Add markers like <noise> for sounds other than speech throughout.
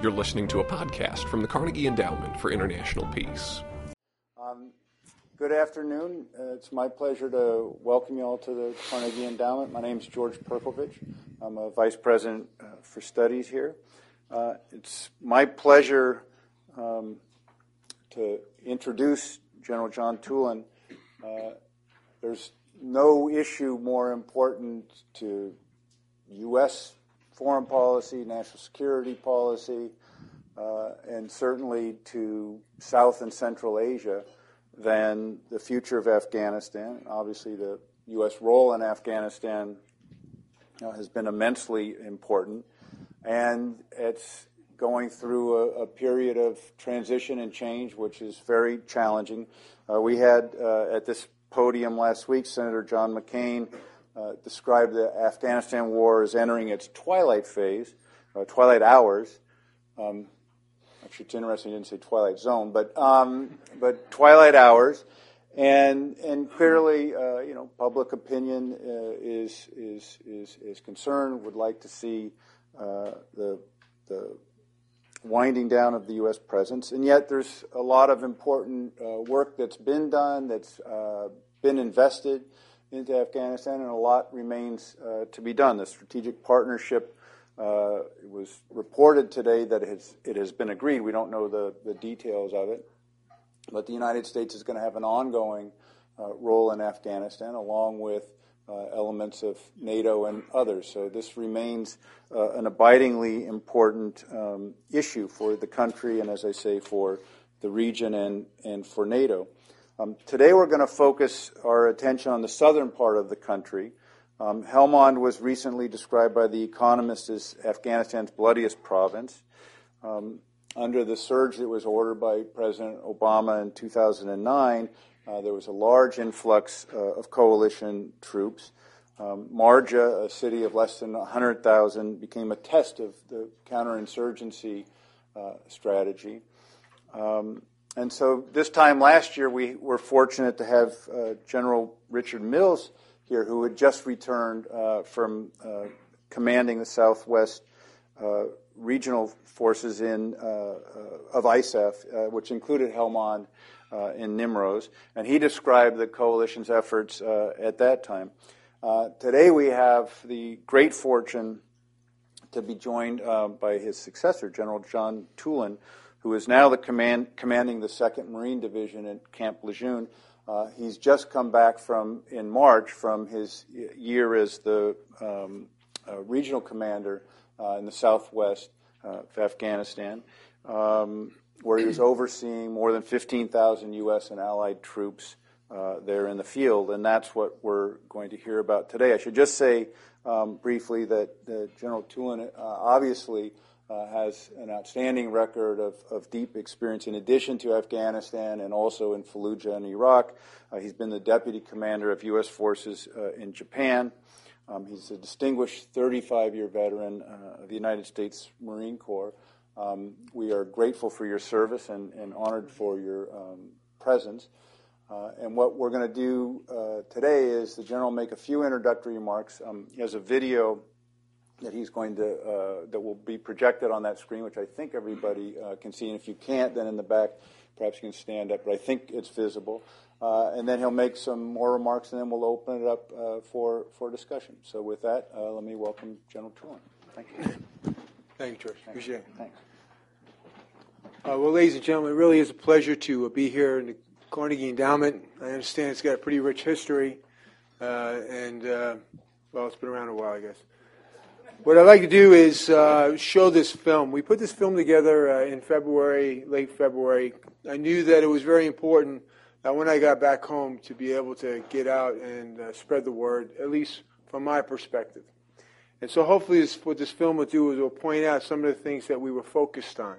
You're listening to a podcast from the Carnegie Endowment for International Peace. Um, good afternoon. Uh, it's my pleasure to welcome you all to the Carnegie Endowment. My name is George Perkovich. I'm a vice president uh, for studies here. Uh, it's my pleasure um, to introduce General John Toolan. Uh, there's no issue more important to U.S foreign policy, national security policy, uh, and certainly to South and Central Asia than the future of Afghanistan. Obviously, the U.S. role in Afghanistan has been immensely important, and it's going through a, a, period of transition and change, which is very challenging. Uh, we had uh, at this podium last week Senator John McCain uh, described the Afghanistan war as entering its twilight phase, uh, twilight hours. Um, actually, it's interesting he didn't say twilight zone, but um, but twilight hours, and and clearly, uh, you know, public opinion uh, is is is is concerned. Would like to see uh, the the winding down of the U.S. presence, and yet there's a lot of important work that's been done, that's been invested into Afghanistan, and a lot remains uh, to be done. The strategic partnership uh, was reported today that it has, it has been agreed. We don't know the, the details of it, but the United States is going to have an ongoing uh, role in Afghanistan, along with uh, elements of NATO and others. So this remains uh, an abidingly important um, issue for the country, and as I say, for the region and, and for NATO. Um, today we're going to focus our attention on the southern part of the country. Um, Helmand was recently described by The Economist as Afghanistan's bloodiest province. Um, under the surge that was ordered by President Obama in 2009, uh, there was a large influx uh, of coalition troops. Um, Marja, a city of less than 100,000, became a test of the counterinsurgency uh, strategy. Um, and so this time last year, we were fortunate to have uh, General Richard Mills here, who had just returned uh, from uh, commanding the Southwest uh, regional forces in uh, uh, of ISAF, which included Helmand in Nimroz, and he described the coalition's efforts at that time. today, we have the great fortune to be joined by his successor, General John Toolan who is now the command, commanding the 2nd Marine Division at Camp Lejeune. Uh, he's just come back from in March from his year as the um, uh, regional commander uh, in the southwest of Afghanistan, um, where he was overseeing more than 15,000 U.S. and allied troops uh, there in the field, and that's what we're going to hear about today. I should just say um, briefly that General Toolan uh, obviously uh, has an outstanding record of, of, deep experience in addition to Afghanistan and also in Fallujah and Iraq. Uh, he's been the deputy commander of U.S. forces uh, in Japan. Um, he's a distinguished 35 year veteran uh, of the United States Marine Corps. Um, we are grateful for your service and, and honored for your um, presence. Uh, and what we're going to do uh, today is the general make a few introductory remarks. Um, he has a video that he's going to uh, that will be projected on that screen, which I think everybody uh, can see. And if you can't, then in the back, perhaps you can stand up. But I think it's visible. Uh, and then he'll make some more remarks, and then we'll open it up uh, for for discussion. So with that, uh, let me welcome General Toolan. Thank you. Thank you, George. Appreciate it. Thanks. Uh, well, ladies and gentlemen, it really is a pleasure to be here in the Carnegie Endowment. I understand it's got a pretty rich history, and well, it's been around a while, I guess. What I'd like to do is uh, show this film. We put this film together uh, in February, late February. I knew that it was very important that when I got back home to be able to get out and uh, spread the word, at least from my perspective. And so hopefully this, what this film will do is it will point out some of the things that we were focused on.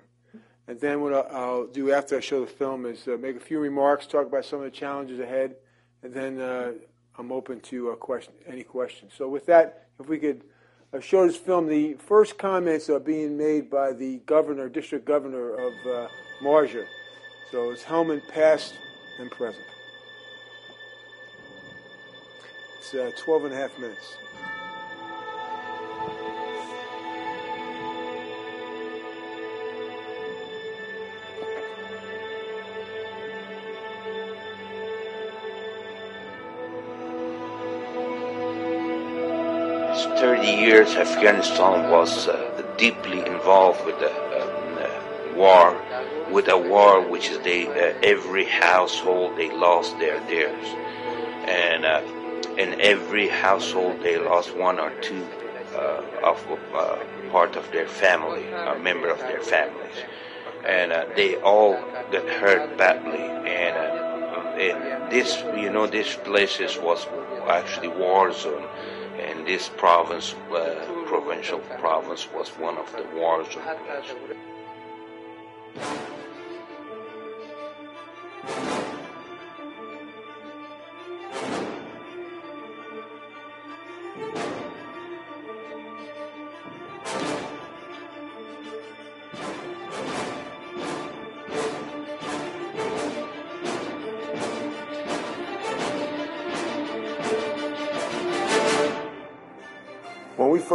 And then what I'll, I'll do after I show the film is uh, make a few remarks, talk about some of the challenges ahead, and then uh, I'm open to uh, question, any questions. So with that, if we could showed this film, the first comments are being made by the governor, district governor of uh, Marja. So it's Helmand past and present. It's uh, 12 and a half minutes. 30 years, Afghanistan was uh, deeply involved with the uh, war, with a war which is they uh, every household they lost their theirs, and uh, in every household they lost one or two uh, of uh, part of their family, a member of their families, and they all got hurt badly, and, and this you know this places was actually war zone and this province, uh, provincial province, was one of the war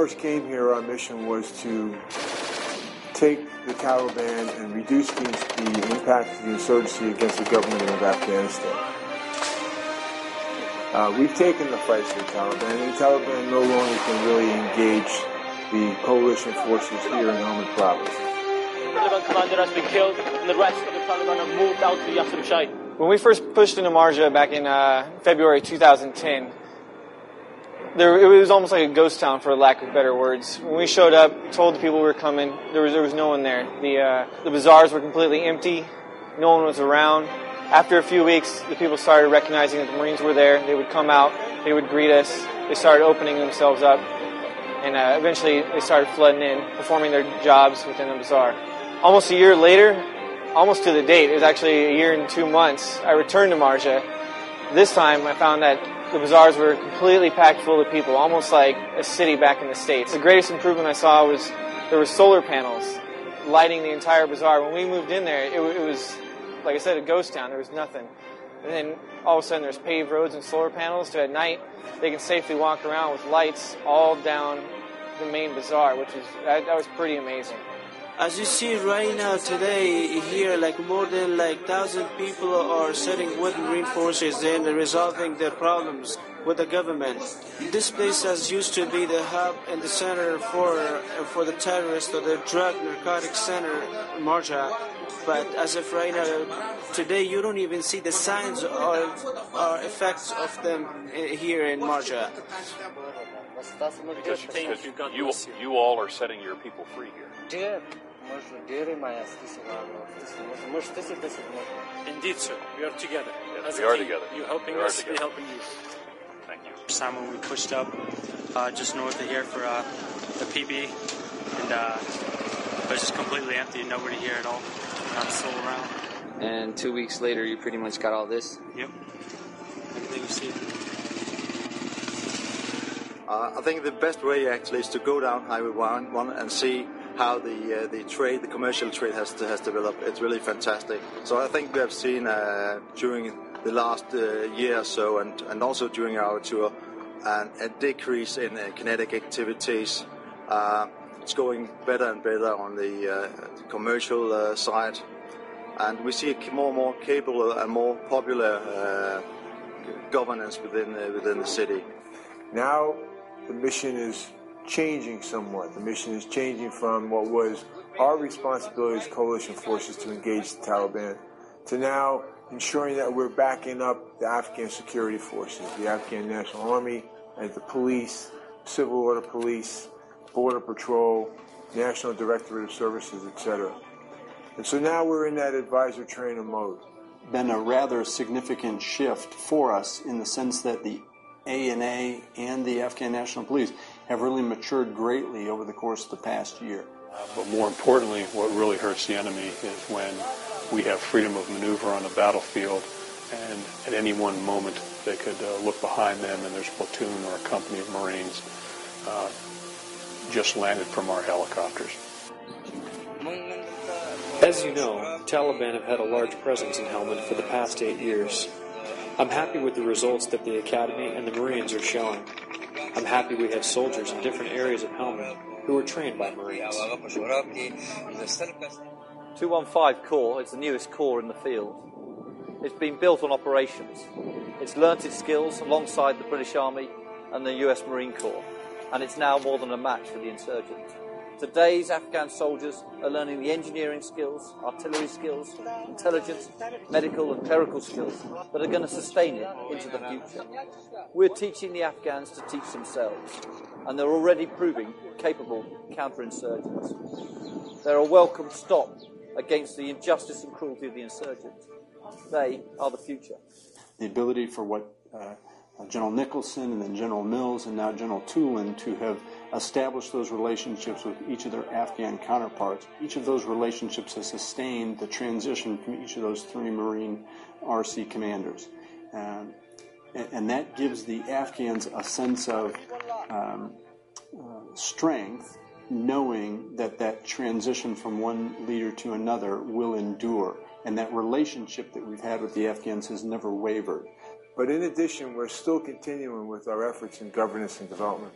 first came here, our mission was to take the Taliban and reduce the, the impact of the insurgency against the government of Afghanistan. Uh, we've taken the fight to the Taliban, and the Taliban no longer can really engage the coalition forces here in Helmand province. The Taliban commander has been killed, and the rest of the Taliban have moved out to Yasir Shai. When we first pushed into Marja back in uh, February 2010, there, it was almost like a ghost town, for lack of better words. When we showed up, told the people we were coming, there was there was no one there. The uh, the bazaars were completely empty. No one was around. After a few weeks, the people started recognizing that the Marines were there. They would come out. They would greet us. They started opening themselves up, and uh, eventually they started flooding in, performing their jobs within the bazaar. Almost a year later, almost to the date, it was actually a year and two months. I returned to Marja. This time, I found that the bazaars were completely packed full of people, almost like a city back in the States. The greatest improvement I saw was there were solar panels lighting the entire bazaar. When we moved in there, it, it was, like I said, a ghost town. There was nothing. And then all of a sudden there's paved roads and solar panels, so at night they can safely walk around with lights all down the main bazaar, which is, that, that was pretty amazing. As you see right now today here, like more than like thousand people are setting wooden reinforcements in and resolving their problems with the government. This place has used to be the hub and the center for for the terrorists or the drug narcotic center, Marja. But as of right now, today you don't even see the signs or, or effects of them eh, here in Marja. Because you, you all are setting your people free here. Indeed, sir. We are together. Yes, As we are team. together. You're helping We are us, we together. helping you. Thank you. time when we pushed up uh, just north of here for uh, the PB, and uh, it was just completely empty, nobody here at all, not a soul around. And two weeks later, you pretty much got all this. Yep, everything you see. Uh, I think the best way actually is to go down Highway 1, one and see how the uh, the trade, the commercial trade has has developed. It's really fantastic. So I think we have seen uh, during the last uh, year or so, and, and also during our tour, a decrease in uh, kinetic activities. Uh, it's going better and better on the uh, commercial side, and we see more and more capable and more popular governance within within the city. Now the mission is changing somewhat. The mission is changing from what was our responsibility as coalition forces to engage the Taliban to now ensuring that we're backing up the Afghan security forces, the Afghan National Army, and the police, civil order police, border patrol, National Directorate of Services, etc. And so now we're in that advisor trainer mode. been a rather significant shift for us in the sense that the ANA and the Afghan National Police have really matured greatly over the course of the past year. But more importantly, what really hurts the enemy is when we have freedom of maneuver on the battlefield, and at any one moment they could uh, look behind them and there's a platoon or a company of Marines uh, just landed from our helicopters. As you know, Taliban have had a large presence in Helmand for the past eight years. I'm happy with the results that the Academy and the Marines are showing. I'm happy we have soldiers in different areas of Helmand who are trained by Marines. 215 Corps is the newest corps in the field. It's been built on operations. It's learnt its skills alongside the British Army and the US Marine Corps. and it's now more than a match for the insurgents. Today's Afghan soldiers are learning the engineering skills, artillery skills, intelligence, medical and clerical skills that are going to sustain it into the future. We're teaching the Afghans to teach themselves, and they're already proving capable counterinsurgents. They're a welcome stop against the injustice and cruelty of the insurgents. They are the future. The ability for what uh, General Nicholson and then General Mills and now General Toolan to have established those relationships with each of their Afghan counterparts. Each of those relationships has sustained the transition from each of those three Marine RC commanders. Um, and, and, that gives the Afghans a sense of um, uh, strength, knowing that that transition from one leader to another will endure. And that relationship that we've had with the Afghans has never wavered. But in addition, we're still continuing with our efforts in governance and development.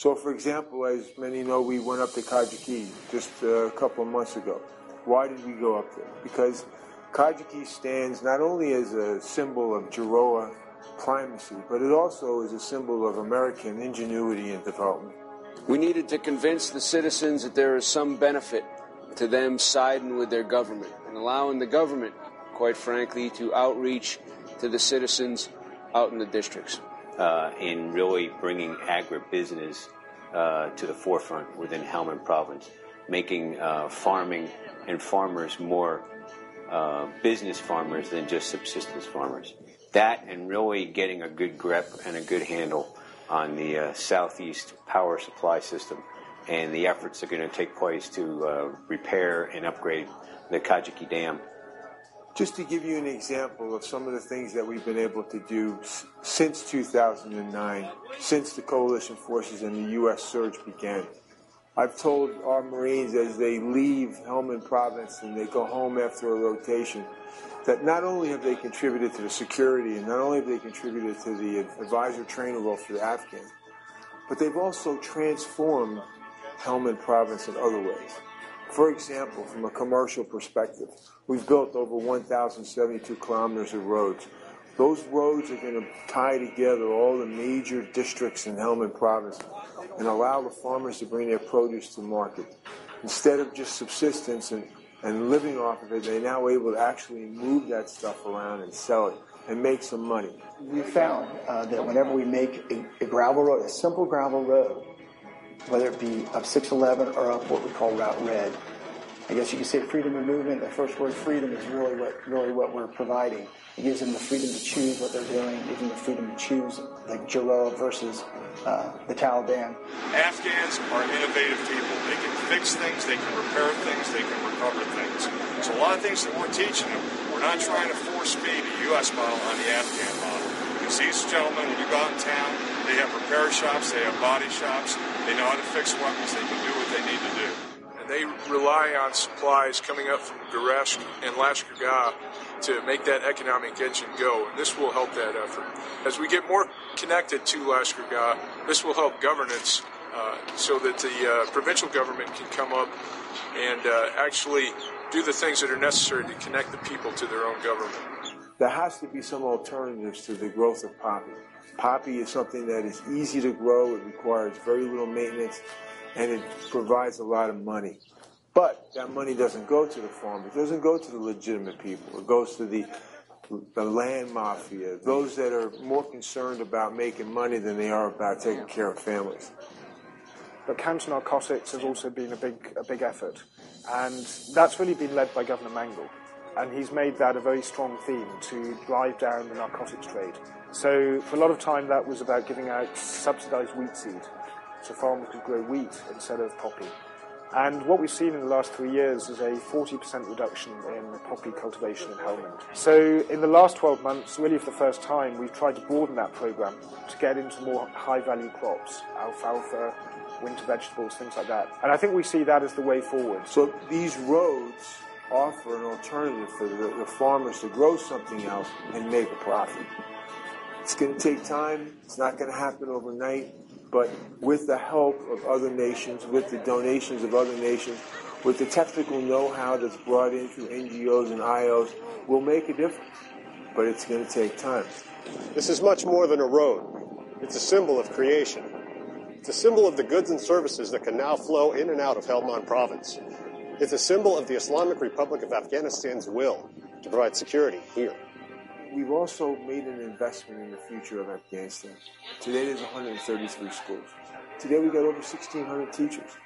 So, for example, as many know, we went up to Kajaki just a couple of months ago. Why did we go up there? Because Kajaki stands not only as a symbol of GIRoA primacy, but it also is a symbol of American ingenuity and development. We needed to convince the citizens that there is some benefit to them siding with their government and allowing the government, quite frankly, to outreach to the citizens out in the districts. Uh, in really bringing agribusiness uh, to the forefront within Helmand province, making uh, farming and farmers more business farmers than just subsistence farmers. That and really getting a good grip and a good handle on the southeast power supply system and the efforts that are going to take place to repair and upgrade the Kajaki Dam just to give you an example of some of the things that we've been able to do since 2009, since the coalition forces and the U.S. surge began. I've told our Marines as they leave Helmand province and they go home after a rotation that not only have they contributed to the security and not only have they contributed to the advisor trainer role for the Afghans, but they've also transformed Helmand province in other ways. For example, from a commercial perspective, we've built over 1,072 kilometers of roads. Those roads are going to tie together all the major districts in Helmand province and allow the farmers to bring their produce to market. Instead of just subsistence and, and living off of it, they're now able to actually move that stuff around and sell it and make some money. We found uh, that whenever we make a, a gravel road, a simple gravel road, whether it be up 611 or up what we call Route Red. I guess you could say freedom of movement. The first word freedom is really what really what we're providing. It gives them the freedom to choose what they're doing. It gives them the freedom to choose like GIRoA versus uh, the Taliban. Afghans are innovative people. They can fix things, they can repair things, they can recover things. So a lot of things that we're teaching them, we're not trying to force feed a U.S. model on the Afghan model. Because these gentlemen, when you go out in town, they have repair shops, they have body shops, they know how to fix weapons, they can do what they need to do. And they rely on supplies coming up from Gereshk and Lashkar to make that economic engine go, and this will help that effort. As we get more connected to Lashkar this will help governance uh, so that the uh, provincial government can come up and uh, actually do the things that are necessary to connect the people to their own government. There has to be some alternatives to the growth of poppy. Poppy is something that is easy to grow, it requires very little maintenance, and it provides a lot of money. But that money doesn't go to the farm. It doesn't go to the legitimate people. It goes to the the land mafia, those that are more concerned about making money than they are about taking care of families. But counter narcotics has also been a big a big effort, and that's really been led by Governor Mangal, and he's made that a very strong theme to drive down the narcotics trade. So for a lot of time, that was about giving out subsidised wheat seed, so farmers could grow wheat instead of poppy. And what we've seen in the last three years is a 40% reduction in poppy cultivation in Helmand. So in the last 12 months, really for the first time, we've tried to broaden that program to get into more high-value crops, alfalfa, winter vegetables, things like that. And I think we see that as the way forward. So these roads offer an alternative for the, the farmers to grow something else and make a profit. It's going to take time. It's not going to happen overnight. But with the help of other nations, with the donations of other nations, with the technical know-how that's brought in through NGOs and IOs, we'll make a difference. But it's going to take time. This is much more than a road. It's a symbol of creation. It's a symbol of the goods and services that can now flow in and out of Helmand province. It's a symbol of the Islamic Republic of Afghanistan's will to provide security here. We've also made an investment in the future of Afghanistan. Today there's 133 schools. Today we got over 1,600 teachers.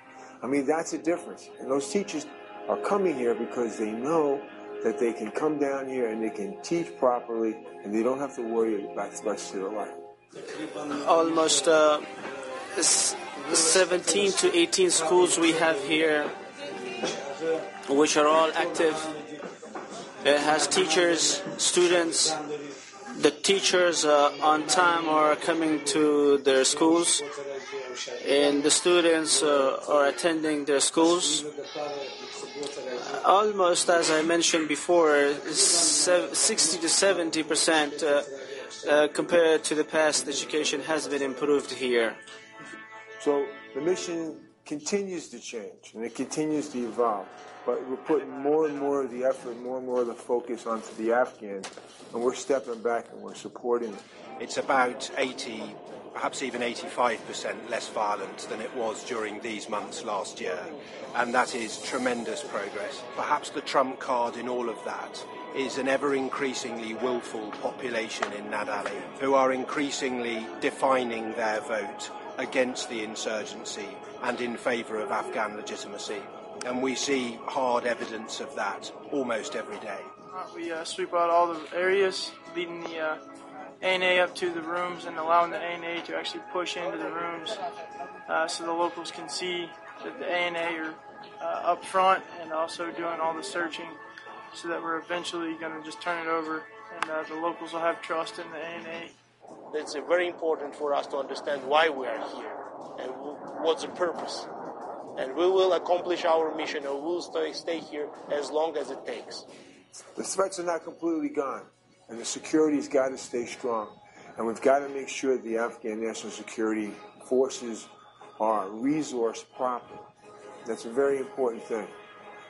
I mean, that's a difference. And those teachers are coming here because they know that they can come down here and they can teach properly and they don't have to worry about the rest of their life. Almost uh, 17 to 18 schools we have here, which are all active. It has teachers, students. The teachers uh, on time are coming to their schools, and the students uh, are attending their schools. Almost, as I mentioned before, 60 to 70 percent uh, uh, compared to the past, education has been improved here. So the mission continues to change and it continues to evolve. But we're putting more and more of the effort, more and more of the focus onto the Afghans, and we're stepping back and we're supporting it. It's about 80, perhaps even 85% less violent than it was during these months last year, and that is tremendous progress. Perhaps the trump card in all of that is an ever increasingly willful population in Nad Ali who are increasingly defining their vote against the insurgency and in favour of Afghan legitimacy. And we see hard evidence of that almost every day. We uh, sweep out all the areas, leading the uh, ANA up to the rooms and allowing the ANA to actually push into the rooms uh, so the locals can see that the ANA are uh, up front and also doing all the searching so that we're eventually going to just turn it over and uh, the locals will have trust in the ANA. It's very important for us to understand why we are here and what's the purpose. And we will accomplish our mission and we'll stay, stay here as long as it takes. The threats are not completely gone, and the security's got to stay strong. And we've got to make sure the Afghan National Security Forces are resourced properly. That's a very important thing.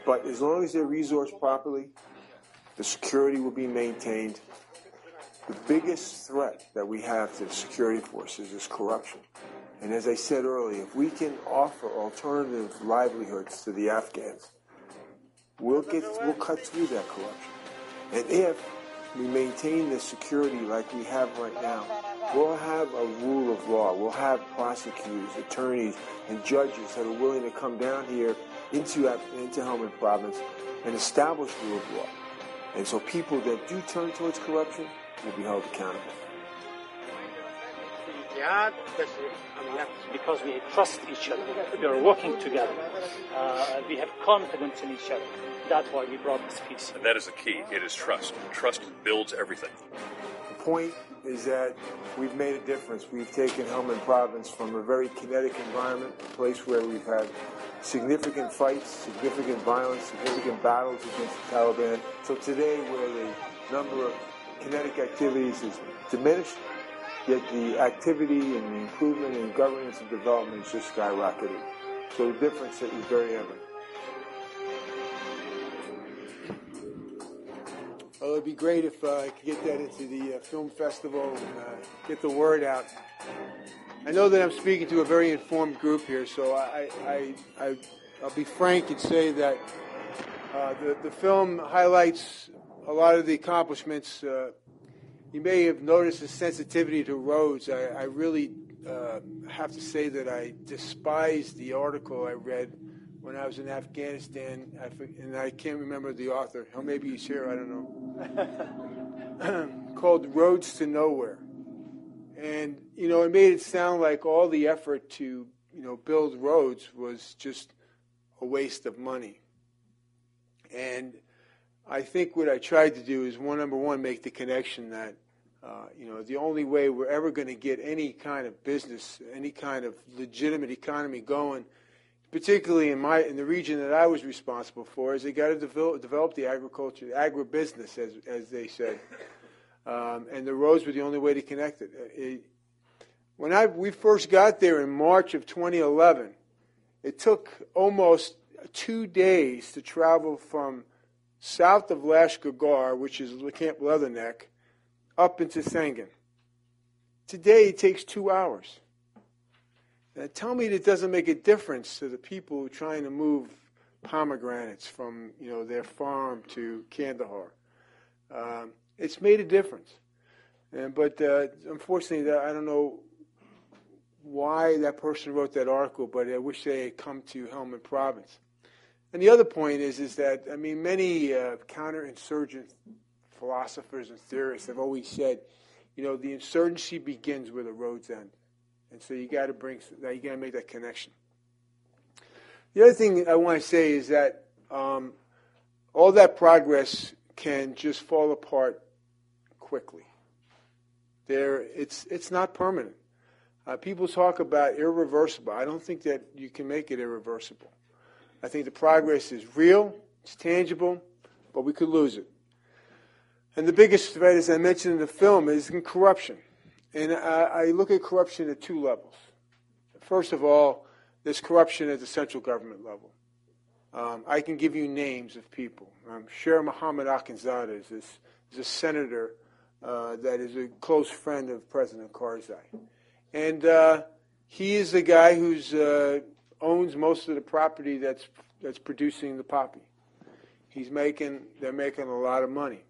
But as long as they're resourced properly, the security will be maintained. The biggest threat that we have to the security forces is corruption. And as I said earlier, if we can offer alternative livelihoods to the Afghans, we'll get we'll cut through that corruption. And if we maintain the security like we have right now, we'll have a rule of law. We'll have prosecutors, attorneys, and judges that are willing to come down here into into Helmand Province and establish rule of law. And so people that do turn towards corruption will be held accountable. Because we trust each other. We are working together. Uh, we have confidence in each other. That's why we brought this peace. And that is the key. It is trust. Trust builds everything. The point is that we've made a difference. We've taken Helmand Province from a very kinetic environment, a place where we've had significant fights, significant violence, significant battles against the Taliban. So today, where the number of kinetic activities is diminished, yet the activity and the improvement in governance and development is just skyrocketing. So the difference is very evident. Well, it'd be great if uh, I could get that into the uh, film festival and uh, get the word out. I know that I'm speaking to a very informed group here, so I, I, I, will be frank and say that uh, the, the film highlights a lot of the accomplishments. You may have noticed the sensitivity to roads. I, I really uh, have to say that I despise the article I read when I was in Afghanistan, I, and I can't remember the author. Maybe he's here. I don't know. <laughs> called Roads to Nowhere, and you know, it made it sound like all the effort to you know build roads was just a waste of money. And I think what I tried to do is one number one make the connection that uh, you know the only way we're ever going to get any kind of business, any kind of legitimate economy going particularly in my in the region that I was responsible for, is they got to develop, develop the agriculture, the agribusiness, as as they say, um, and the roads were the only way to connect it. Uh, it. When I we first got there in March of 2011, it took almost two days to travel from south of Lashkar Gah, which is Camp Leatherneck, up into Sangin. Today it takes two hours. Uh, tell me it doesn't make a difference to the people trying to move pomegranates from you know their farm to Kandahar. Um, it's made a difference, and but uh, unfortunately, I don't know why that person wrote that article, but I wish they had come to Helmand Province. And the other point is, is that I mean, many uh, counterinsurgent philosophers and theorists have always said, you know, the insurgency begins where the roads end, and so you got to bring, you got to make that connection. The other thing I want to say is that um, all that progress can just fall apart quickly. There, it's it's not permanent. Uh, people talk about irreversible. I don't think that you can make it irreversible. I think the progress is real, it's tangible, but we could lose it. And the biggest threat, as I mentioned in the film, is in corruption. And I, I look at corruption at two levels. First of all, there's corruption at the central government level. Um, I can give you names of people. Um, Sher Mohammed Akhundzada is, this, is a senator uh, that is a close friend of President Karzai. And uh, he is the guy who uh, owns most of the property that's, that's producing the poppy. He's making, they're making a lot of money.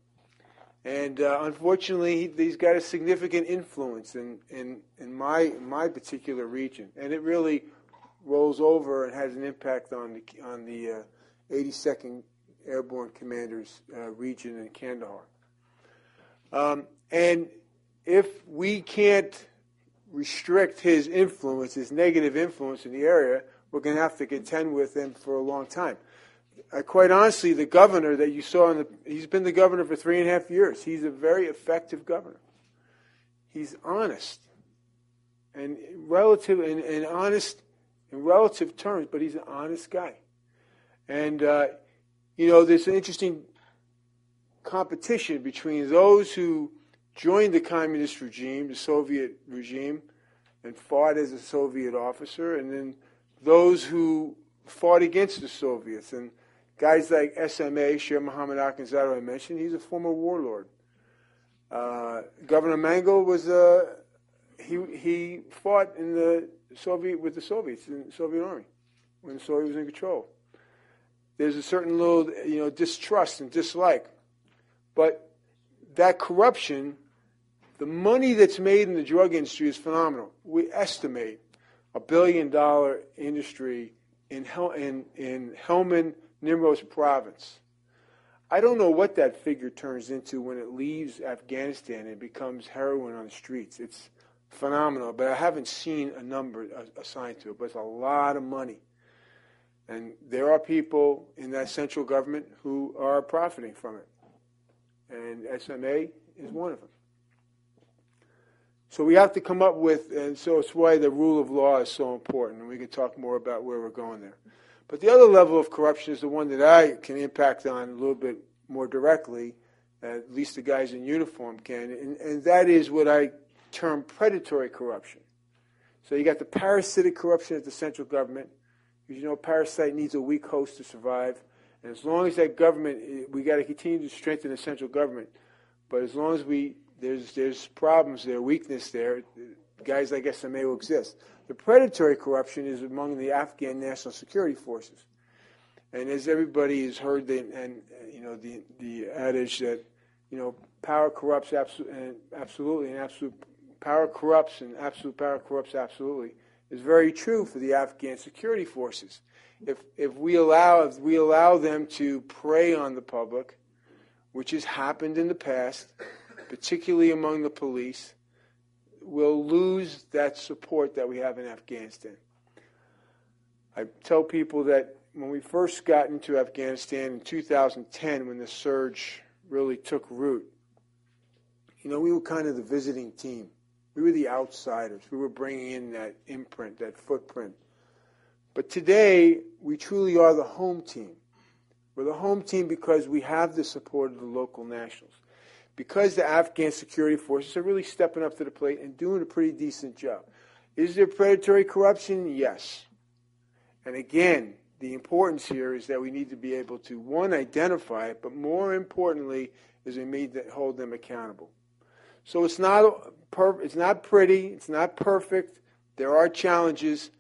And uh, unfortunately, he, has got a significant influence in, in, in my, my particular region. And it really rolls over and has an impact on the, on the uh, 82nd Airborne Commander's uh, region in Kandahar. Um, and if we can't restrict his influence, his negative influence in the area, we're going to have to contend with him for a long time. Uh, quite honestly, the governor that you saw in the, he's been the governor for three and a half years. He's a very effective governor. He's honest and relative and, and honest in relative terms, but he's an honest guy. And, uh, you know, there's an interesting competition between those who joined the communist regime, the Soviet regime, and fought as a Soviet officer, and then those who fought against the Soviets. And guys like SMA, Sher Mohammed Akhundzada, I mentioned, he's a former warlord. Uh, Governor Mangal was a, he, he fought in the Soviet with the Soviets in the Soviet Army when the Soviet was in control. There's a certain little you know distrust and dislike, but that corruption, the money that's made in the drug industry is phenomenal. We estimate a billion dollar industry in Hel- in in Helmand Nimroz province. I don't know what that figure turns into when it leaves Afghanistan and becomes heroin on the streets. It's phenomenal, but I haven't seen a number assigned to it. But it's a lot of money. And there are people in that central government who are profiting from it. And SMA is one of them. So we have to come up with, and so it's why the rule of law is so important. And we can talk more about where we're going there. But the other level of corruption is the one that I can impact on a little bit more directly, at least the guys in uniform can, and, and that is what I term predatory corruption. So you got the parasitic corruption at the central government. Because you know, a parasite needs a weak host to survive. And as long as that government, eh, we got to continue to strengthen the central government. But as long as we there's there's problems there, weakness there, guys like SMA will exist. The predatory corruption is among the Afghan national security forces. And as everybody has heard, the, and you know the the adage that you know power corrupts absolutely, absolutely, and absolute power corrupts and absolute power corrupts absolutely is very true for the Afghan security forces. If, if, we allow, if we allow them to prey on the public, which has happened in the past, particularly among the police, we'll lose that support that we have in Afghanistan. I tell people that when we first got into Afghanistan in 2010, when the surge really took root, you know, we were kind of the visiting team. We were the outsiders. We were bringing in that imprint, that footprint. But today, we truly are the home team. We're the home team because we have the support of the local nationals. Because the Afghan security forces are really stepping up to the plate and doing a pretty decent job. Is there predatory corruption? Yes. And again, the importance here is that we need to be able to, one, identify it, but more importantly, is we need to hold them accountable. So it's not it's not pretty, it's not perfect, there are challenges,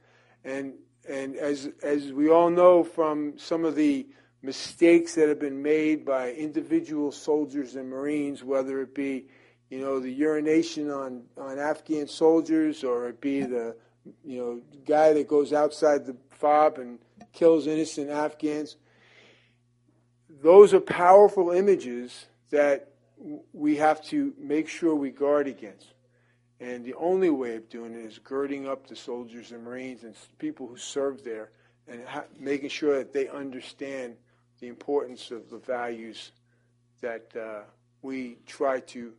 and and as as we all know from some of the mistakes that have been made by individual soldiers and Marines, whether it be you know the urination on on Afghan soldiers or it be the you know guy that goes outside the fob and kills innocent Afghans. Those are powerful images that we have to make sure we guard against. And the only way of doing it is girding up the soldiers and Marines and people who serve there and ha- making sure that they understand the importance of the values that uh, we try to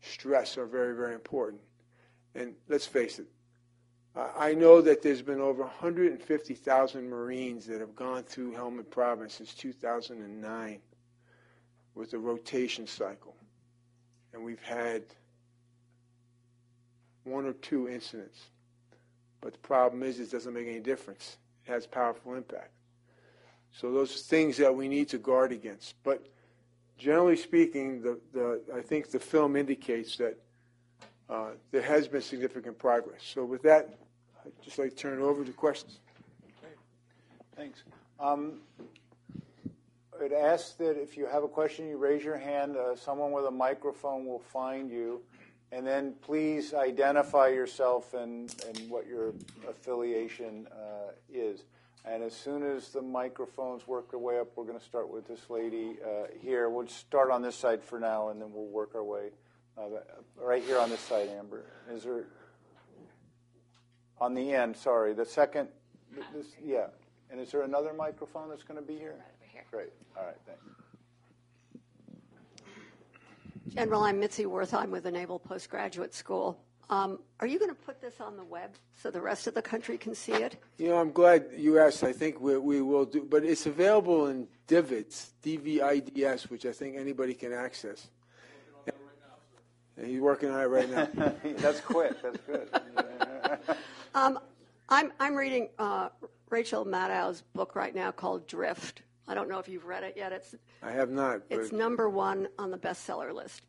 stress are very, very important. And let's face it, I know that there's been over 150,000 Marines that have gone through Helmand Province since 2009 with a rotation cycle. And we've had one or two incidents. But the problem is, it doesn't make any difference. It has powerful impact. So those are things that we need to guard against. But generally speaking, the, the, I think the film indicates that uh, there has been significant progress. So with that, I'd just like to turn it over to questions. Thanks. Um, I'd ask that if you have a question, you raise your hand. Uh, someone with a microphone will find you. And then please identify yourself and, and what your affiliation uh, is. And as soon as the microphones work their way up, we're going to start with this lady uh, here. We'll start on this side for now, and then we'll work our way uh, right here on this side. Amber, is there on the end? Sorry, the second. This, yeah. And is there another microphone that's going to be here? Great. All right. Thanks. General, I'm Mitzi Worth. I'm with the Naval Postgraduate School. Um, are you going to put this on the web so the rest of the country can see it? You know, I'm glad you asked. I think we, we will do, but it's available in DVIDs, D-V-I-D-S, which I think anybody can access. And he's working on it right now. <laughs> That's quick. That's good. <laughs> um, I'm, I'm reading uh, Rachel Maddow's book right now called Drift. I don't know if you've read it yet. It's I have not. It's number one on the bestseller list,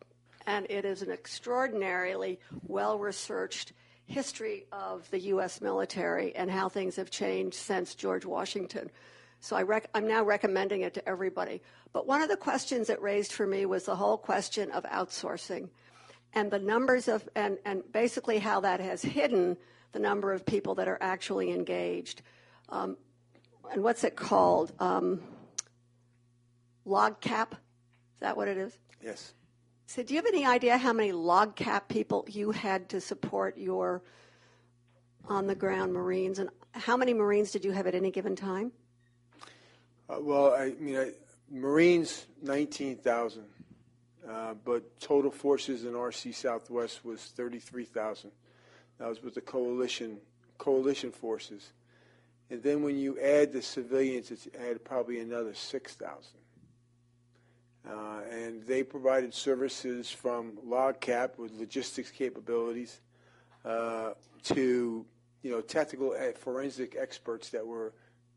and it is an extraordinarily well-researched history of the U.S. military and how things have changed since George Washington. So I I'm now recommending it to everybody. But one of the questions it raised for me was the whole question of outsourcing, and the numbers of and and basically how that has hidden the number of people that are actually engaged. Um, and what's it called? Um, LOGCAP? Is that what it is? Yes. So, do you have any idea how many LOGCAP people you had to support your on the ground Marines? And how many Marines did you have at any given time? Uh, well, I mean, I, Marines, 19,000. Uh, but total forces in RC Southwest was 33,000. That was with the coalition coalition forces. And then when you add the civilians, it's added probably another 6,000. Uh, and they provided services from LogCap with logistics capabilities uh, to you know technical forensic experts that were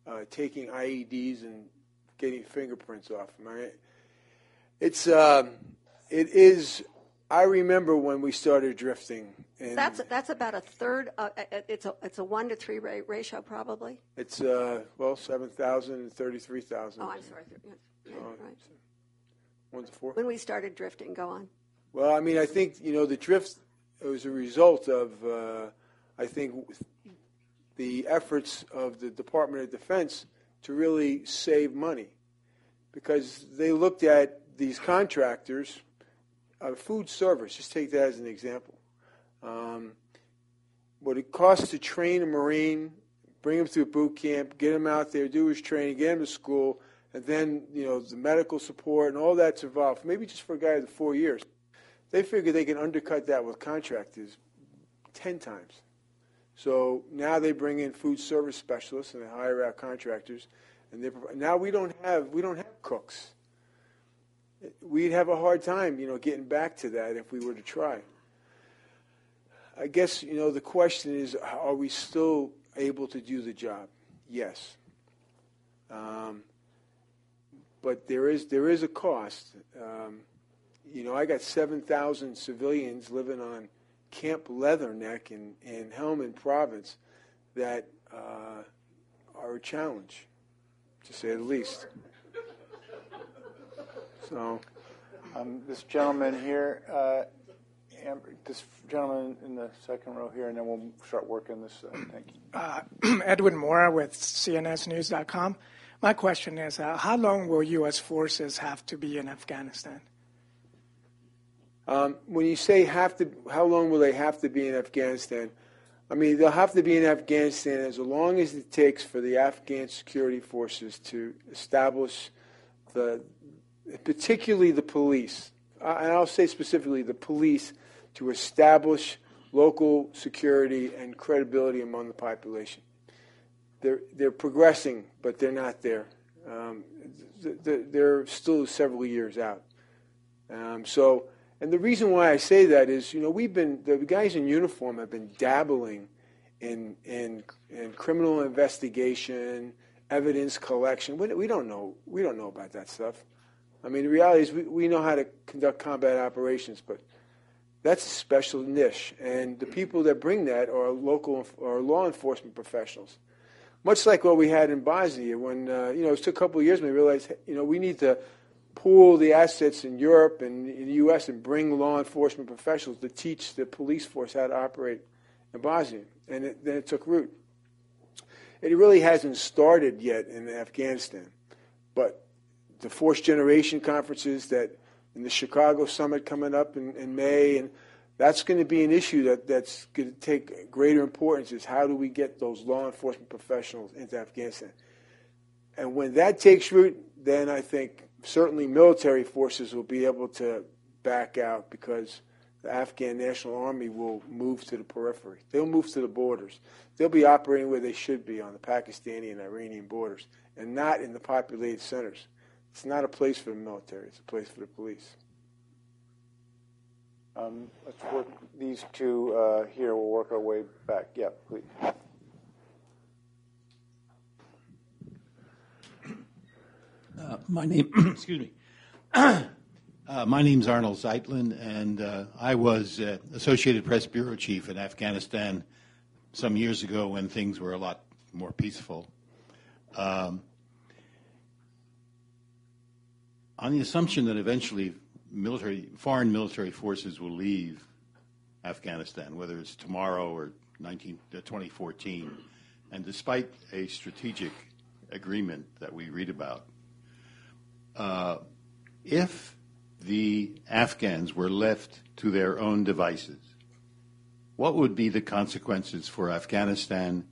uh, taking IEDs and getting fingerprints off them. Right? It's um, it is. I remember when we started drifting. And that's that's about a third. Uh, it's a it's a one to three ratio probably. It's uh, well seven thousand and thirty three thousand. Oh, I'm sorry. Yeah, right. One to four. When we started drifting, go on. Well, I mean, I think you know the drift was a result of, uh, I think, the efforts of the Department of Defense to really save money, because they looked at these contractors, uh, food service. Just take that as an example. Um, what it costs to train a Marine, bring him through boot camp, get him out there, do his training, get him to school and then you know the medical support and all that's involved. Maybe just for a guy of four years, they figure they can undercut that with contractors ten times. So now they bring in food service specialists and they hire out contractors, and they now we don't have we don't have cooks. We'd have a hard time, you know, getting back to that if we were to try. I guess you know the question is: Are we still able to do the job? Yes. Um, but there is there is a cost. Um, you know, I got seven thousand civilians living on Camp Leatherneck in, in Helmand Province that uh, are a challenge, to say the least. So, um, this gentleman here, uh, this gentleman in the second row here, and then we'll start working this. Uh, thank you. Uh, <clears throat> Edwin Mora with CNSNews.com. My question is, uh, how long will U.S. forces have to be in Afghanistan? Um, when you say have to, how long will they have to be in Afghanistan? I mean, they'll have to be in Afghanistan as long as it takes for the Afghan security forces to establish the, particularly the police, and I'll say specifically the police, to establish local security and credibility among the population they're they're progressing, but they're not there. Um, they're still several years out. Um, so, and the reason why I say that is, you know, we've been the guys in uniform have been dabbling in in, in criminal investigation, evidence collection. We, we don't know we don't know about that stuff. I mean, the reality is we, we know how to conduct combat operations, but that's a special niche, and the people that bring that are local or law enforcement professionals much like what we had in Bosnia when, uh, you know, it took a couple of years and we realized, you know, we need to pool the assets in Europe and in the U.S. and bring law enforcement professionals to teach the police force how to operate in Bosnia. And it, then it took root. It really hasn't started yet in Afghanistan. But the force generation conferences that in the Chicago summit coming up in, in May and that's going to be an issue that, that's going to take greater importance is how do we get those law enforcement professionals into Afghanistan. And when that takes root, then I think certainly military forces will be able to back out because the Afghan National Army will move to the periphery. They'll move to the borders. They'll be operating where they should be on the Pakistani and Iranian borders and not in the populated centers. It's not a place for the military, it's a place for the police. Um, let's work these two uh, here. We'll work our way back. Yeah, please. Uh, my name, <clears throat> excuse me. <clears throat> uh, my name's Arnold Zeitlin, and uh, I was uh, Associated Press bureau chief in Afghanistan some years ago when things were a lot more peaceful. Um, on the assumption that eventually military, foreign military forces will leave Afghanistan, whether it's tomorrow or 19, uh, 2014. And despite a strategic agreement that we read about, uh, if the Afghans were left to their own devices, what would be the consequences for Afghanistan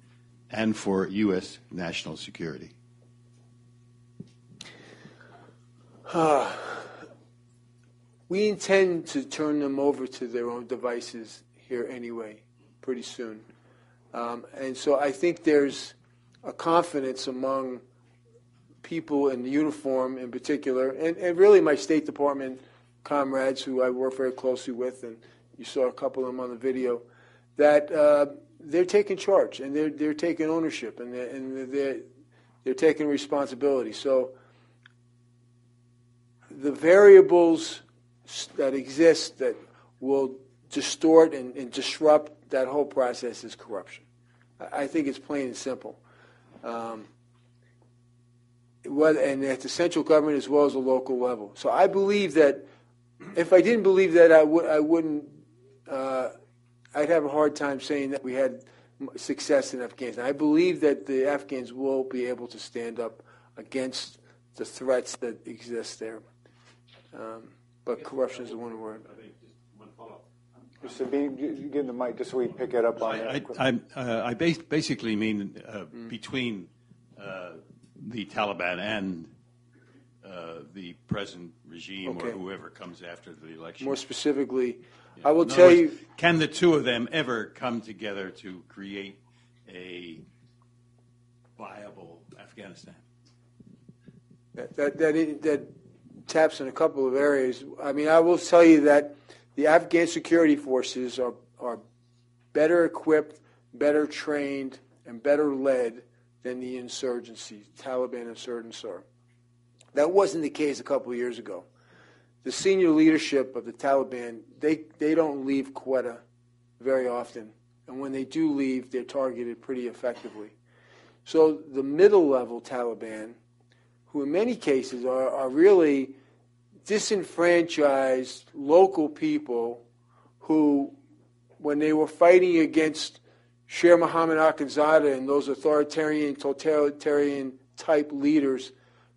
and for U.S. national security? We intend to turn them over to their own devices here anyway, pretty soon. Um, and so I think there's a confidence among people in uniform in particular, and, and really my State Department comrades who I work very closely with, and you saw a couple of them on the video, that uh, they're taking charge and they're, they're taking ownership and they're, and they're, they're taking responsibility. So the variables that exists that will distort and, and disrupt that whole process is corruption. I, I think it's plain and simple. Um, whether, and at the central government as well as the local level. So I believe that if I didn't believe that, I, would, I wouldn't. Uh, I'd have a hard time saying that we had success in Afghanistan. I believe that the Afghans will be able to stand up against the threats that exist there. Um, but corruption is the one word. Mr. B, give the mic just so we pick it up on I, I, uh, I basically mean uh, mm. between uh, the Taliban and uh, the present regime okay. or whoever comes after the election. More specifically, yeah. I will tell words, you. Can the two of them ever come together to create a viable Afghanistan? That, that, that, that taps in a couple of areas. I mean, I will tell you that the Afghan security forces are, are better equipped, better trained, and better led than the insurgency, Taliban insurgents are. That wasn't the case a couple of years ago. The senior leadership of the Taliban, they, they don't leave Quetta very often. And when they do leave, they're targeted pretty effectively. So the middle level Taliban, who in many cases are, are really disenfranchised local people who, when they were fighting against Sher Mohammad Akhundzada and those authoritarian, totalitarian type leaders,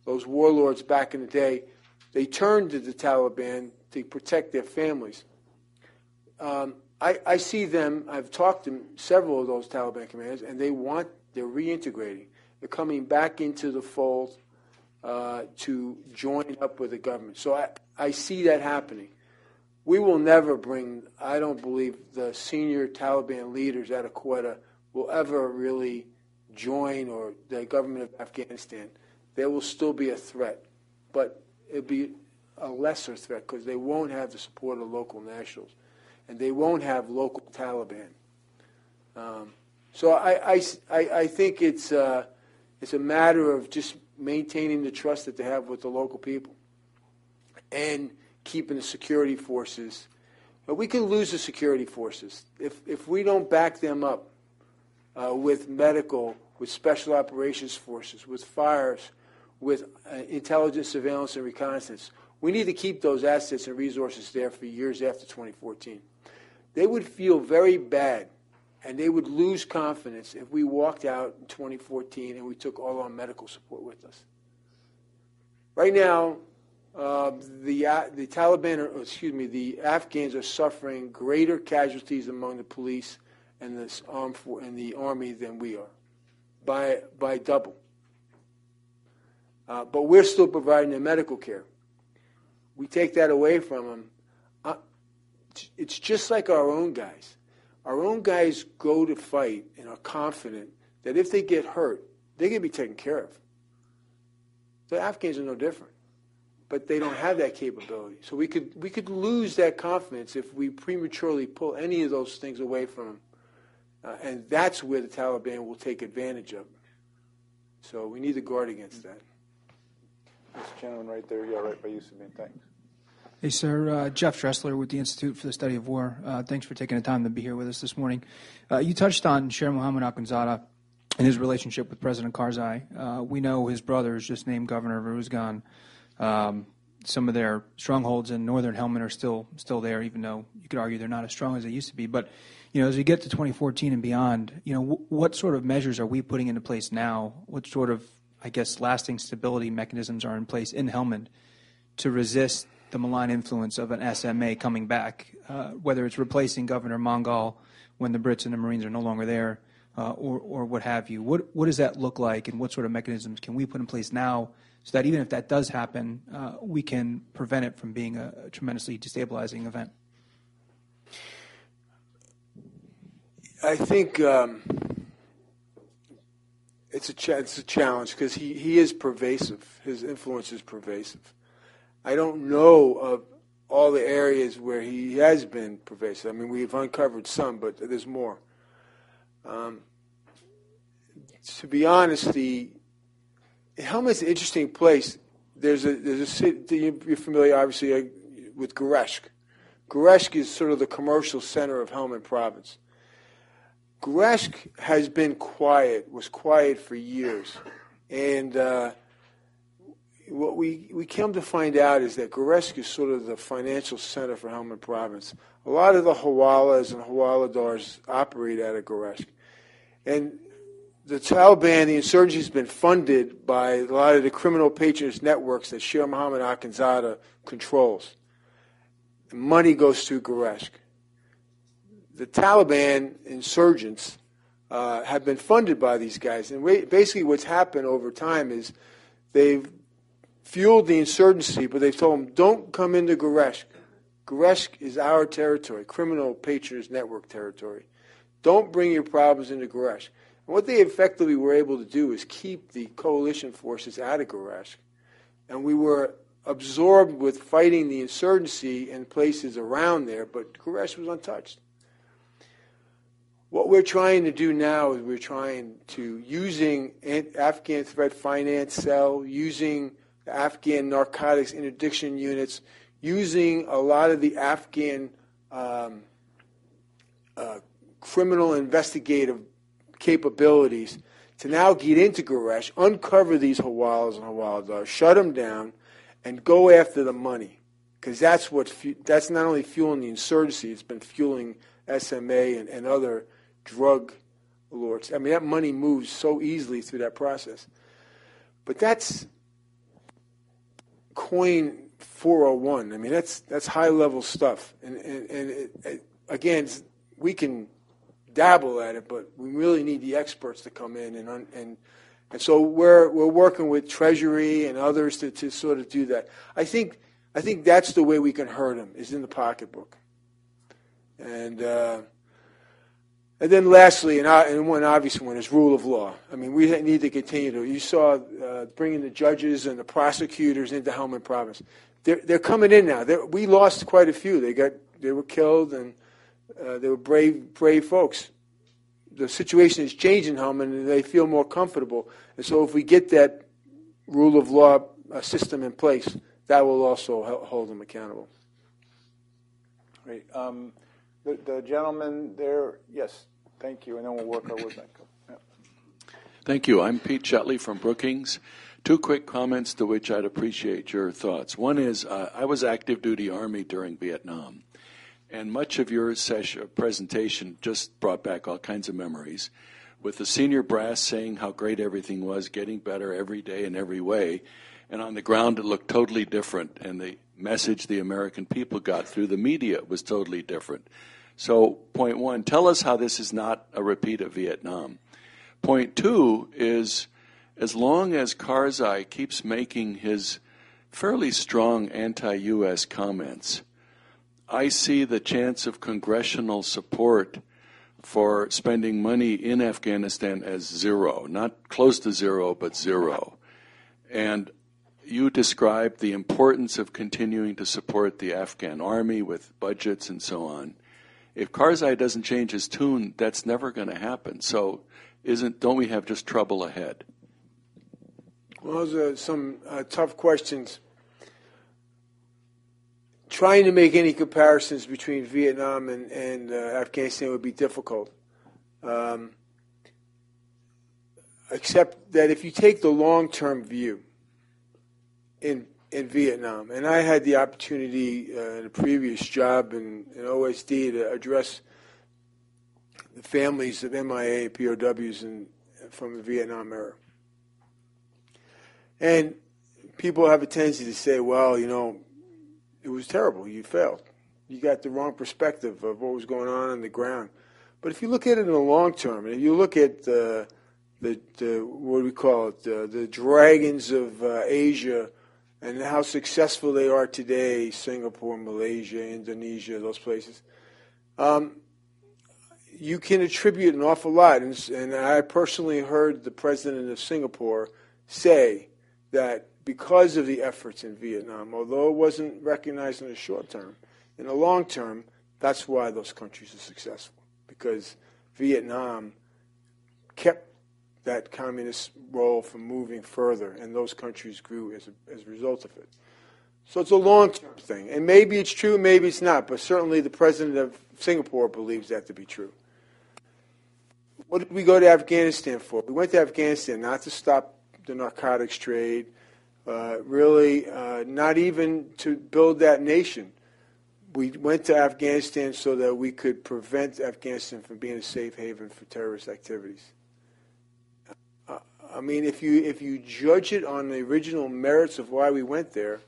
those warlords back in the day, they turned to the Taliban to protect their families. Um, I, I, see them, I've talked to several of those Taliban commanders, and they want, they're reintegrating. They're coming back into the fold uh, to join up with the government. So I, I see that happening. We will never bring, I don't believe the senior Taliban leaders out of Quetta will ever really join or the government of Afghanistan. There will still be a threat, but it'll be a lesser threat because they won't have the support of local nationals and they won't have local Taliban. Um, so I, I, I, think it's, uh, it's a matter of just maintaining the trust that they have with the local people and keeping the security forces. But we can lose the security forces if, if we don't back them up uh, with medical, with special operations forces, with fires, with uh, intelligence, surveillance, and reconnaissance. We need to keep those assets and resources there for years after 2014. They would feel very bad and they would lose confidence if we walked out in 2014 and we took all our medical support with us. Right now, uh, the uh, the Taliban, or excuse me, the Afghans are suffering greater casualties among the police and the armed for, and the army than we are, by by double. Uh, but we're still providing them medical care. We take that away from them. Uh, it's just like our own guys. Our own guys go to fight and are confident that if they get hurt, they're going to be taken care of. The Afghans are no different, but they don't have that capability. So we could we could lose that confidence if we prematurely pull any of those things away from them, uh, and that's where the Taliban will take advantage of. So we need to guard against that. This gentleman right there, yeah, right by you, Sabine. Thanks. Hey, sir. Uh, Jeff Dressler with the Institute for the Study of War. Uh, thanks for taking the time to be here with us this morning. Uh, you touched on Sher Mohammad Akhundzada and his relationship with President Karzai. Uh, we know his brother is just named governor of Uruzgan. Um, some of their strongholds in northern Helmand are still still there, even though you could argue they're not as strong as they used to be. But you know, as we get to 2014 and beyond, you know, w- what sort of measures are we putting into place now? What sort of, I guess, lasting stability mechanisms are in place in Helmand to resist the malign influence of an SMA coming back, uh, whether it's replacing Governor Mangal when the Brits and the Marines are no longer there, uh, or, or what have you. What, what does that look like, and what sort of mechanisms can we put in place now so that even if that does happen, uh, we can prevent it from being a, a tremendously destabilizing event? I think um, it's a it's a challenge because he, he is pervasive. His influence is pervasive. I don't know of all the areas where he has been pervasive. I mean, we've uncovered some, but there's more. Um, to be honest, the Helmand's an interesting place. There's a there's a city you're familiar, obviously, uh, with Gereshk. Gereshk is sort of the commercial center of Helmand Province. Gereshk has been quiet, was quiet for years, and uh, what we, we came to find out is that Gereshk is sort of the financial center for Helmand Province. A lot of the Hawalas and Hawaladars operate out of Gereshk. And the Taliban, the insurgency, has been funded by a lot of the criminal patronage networks that Sher Mohammad Akhundzada controls. Money goes through Gereshk. The Taliban insurgents uh, have been funded by these guys. And basically, what's happened over time is they've fueled the insurgency, but they told them, don't come into Gereshk. Gereshk is our territory, criminal patronage network territory. Don't bring your problems into Gereshk. And what they effectively were able to do is keep the coalition forces out of Gereshk. And we were absorbed with fighting the insurgency in places around there, but Gereshk was untouched. What we're trying to do now is we're trying to, using Afghan Threat Finance Cell, using Afghan narcotics interdiction units, using a lot of the Afghan um, uh, criminal investigative capabilities to now get into Gereshk, uncover these Hawalas and Hawaladars, shut them down, and go after the money. Because that's what fu- that's not only fueling the insurgency, it's been fueling SMA and, and other drug lords. I mean, that money moves so easily through that process. But that's coin 401. I mean, that's that's high level stuff. And and, and it, it, again, we can dabble at it, but we really need the experts to come in and and and so we're we're working with Treasury and others to, to sort of do that. I think I think that's the way we can hurt them is in the pocketbook. And uh, and then lastly, and, and one obvious one is rule of law. I mean, we need to continue to. You saw uh, bringing the judges and the prosecutors into Helmand Province. They're, they're coming in now. They're, we lost quite a few. They got they were killed, and uh, they were brave brave folks. The situation is changing, Helmand, and they feel more comfortable. And so, if we get that rule of law uh, system in place, that will also hold them accountable. Great. Um, the, the gentleman there, yes. Thank you, and then we'll work our way back up. Thank you. I'm Pete Shetley from Brookings. Two quick comments to which I'd appreciate your thoughts. One is uh, I was active duty Army during Vietnam, and much of your session, presentation just brought back all kinds of memories with the senior brass saying how great everything was, getting better every day in every way. And on the ground, it looked totally different, and the message the American people got through the media was totally different. So, point one, tell us how this is not a repeat of Vietnam. Point two is as long as Karzai keeps making his fairly strong anti US comments, I see the chance of congressional support for spending money in Afghanistan as zero, not close to zero, but zero. And you described the importance of continuing to support the Afghan army with budgets and so on if Karzai doesn't change his tune, that's never going to happen. So, isn't don't we have just trouble ahead? Well, those are some uh, tough questions. Trying to make any comparisons between Vietnam and, and uh, Afghanistan would be difficult. Um, except that if you take the long term view in in Vietnam. And I had the opportunity uh, in a previous job in, in, OSD to address the families of MIA POWs in, from the Vietnam era. And people have a tendency to say, well, you know, it was terrible. You failed. You got the wrong perspective of what was going on on the ground. But if you look at it in the long term, and if you look at uh, the, the, what do we call it, uh, the dragons of uh, Asia and how successful they are today, Singapore, Malaysia, Indonesia, those places, um, you can attribute an awful lot. And, and, I personally heard the president of Singapore say that because of the efforts in Vietnam, although it wasn't recognized in the short term, in the long term, that's why those countries are successful. Because Vietnam kept that communist role from moving further, and those countries grew as a, as a result of it. So it's a long term thing. And maybe it's true, maybe it's not, but certainly the president of Singapore believes that to be true. What did we go to Afghanistan for? We went to Afghanistan not to stop the narcotics trade, uh, really, uh, not even to build that nation. We went to Afghanistan so that we could prevent Afghanistan from being a safe haven for terrorist activities. I mean, if you if you judge it on the original merits of why we went there,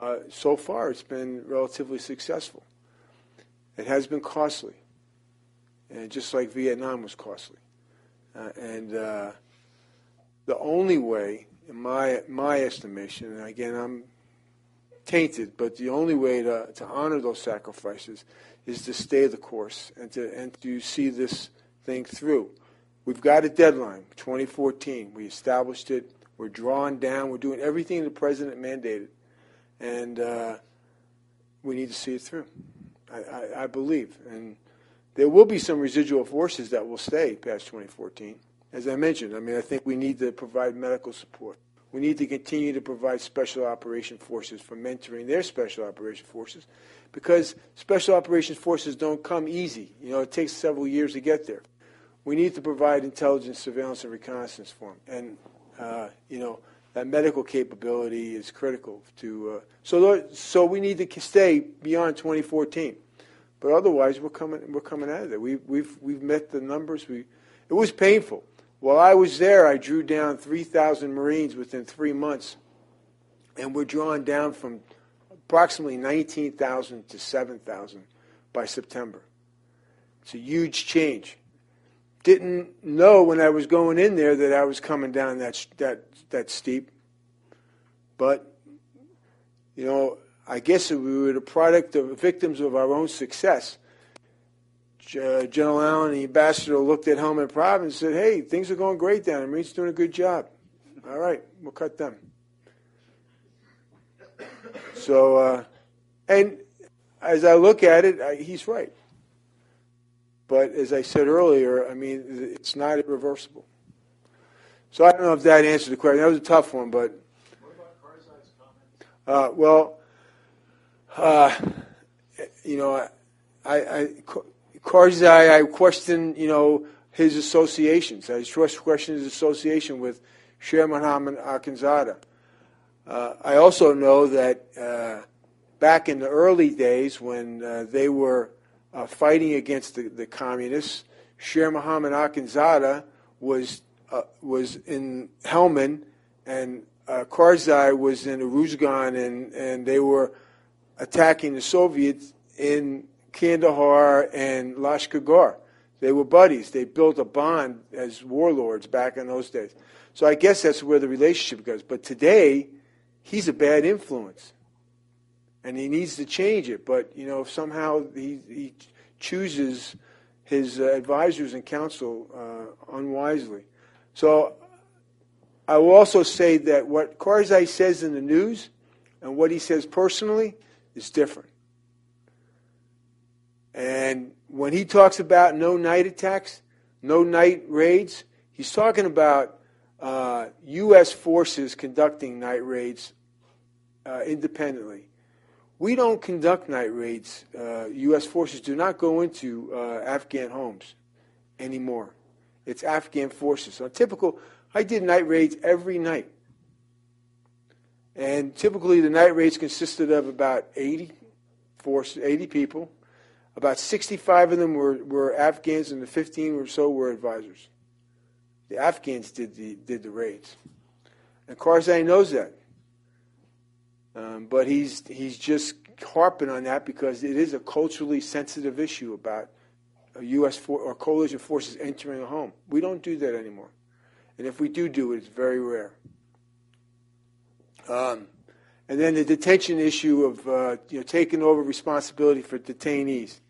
uh, so far it's been relatively successful. It has been costly, and just like Vietnam was costly, uh, and uh, the only way, in my my estimation, and again I'm tainted, but the only way to, to honor those sacrifices is to stay the course and to and to see this thing through. We've got a deadline, 2014. We established it. We're drawing down. We're doing everything the president mandated. And uh, we need to see it through, I, I, I, believe. And there will be some residual forces that will stay past 2014. As I mentioned, I mean, I think we need to provide medical support. We need to continue to provide special operation forces for mentoring their special operation forces because special operations forces don't come easy. You know, it takes several years to get there. We need to provide intelligence, surveillance, and reconnaissance for them. And, uh, you know, that medical capability is critical to. Uh, so, so we need to stay beyond 2014. But otherwise, we're coming, we're coming out of there. We, we've, we've met the numbers. We, it was painful. While I was there, I drew down 3,000 Marines within three months, and we're drawn down from approximately 19,000 to 7,000 by September. It's a huge change. Didn't know when I was going in there that I was coming down that that that steep, but you know, I guess we were the product of victims of our own success. Uh, General Allen, the ambassador, looked at Helmand Province and said, "Hey, things are going great down. The Marines doing a good job. All right, we'll cut them." So, uh, and as I look at it, I, he's right. But as I said earlier, I mean, it's not irreversible. So I don't know if that answered the question. That was a tough one, but. Uh, well, uh, you know, I, I, Karzai, I question, you know, his associations. I question his association with Sher Mohammed Akhundzada. Uh, I also know that uh, back in the early days when uh, they were uh, fighting against the, the communists, Sher Mohammed Akhundzada was uh, was in Helmand, and uh, Karzai was in Uruzgan, and, and they were attacking the Soviets in Kandahar and Lashkar They were buddies. They built a bond as warlords back in those days. So I guess that's where the relationship goes. But today, he's a bad influence, and he needs to change it. But you know, if somehow he, he chooses his uh, advisors and counsel uh, unwisely. So I will also say that what Karzai says in the news and what he says personally is different. And when he talks about no night attacks, no night raids, he's talking about uh, U.S. forces conducting night raids uh, independently. We don't conduct night raids. Uh, U.S. forces do not go into uh, Afghan homes anymore. It's Afghan forces. So typical, I did night raids every night. And typically the night raids consisted of about 80 force, 80 people. About 65 of them were, were Afghans and the 15 or so were advisors. The Afghans did the, did the raids. And Karzai knows that. Um, but he's, he's just harping on that because it is a culturally sensitive issue about a U.S. For, or coalition forces entering a home. We don't do that anymore. And if we do do it, it's very rare. Um, and then the detention issue of uh, you know, taking over responsibility for detainees.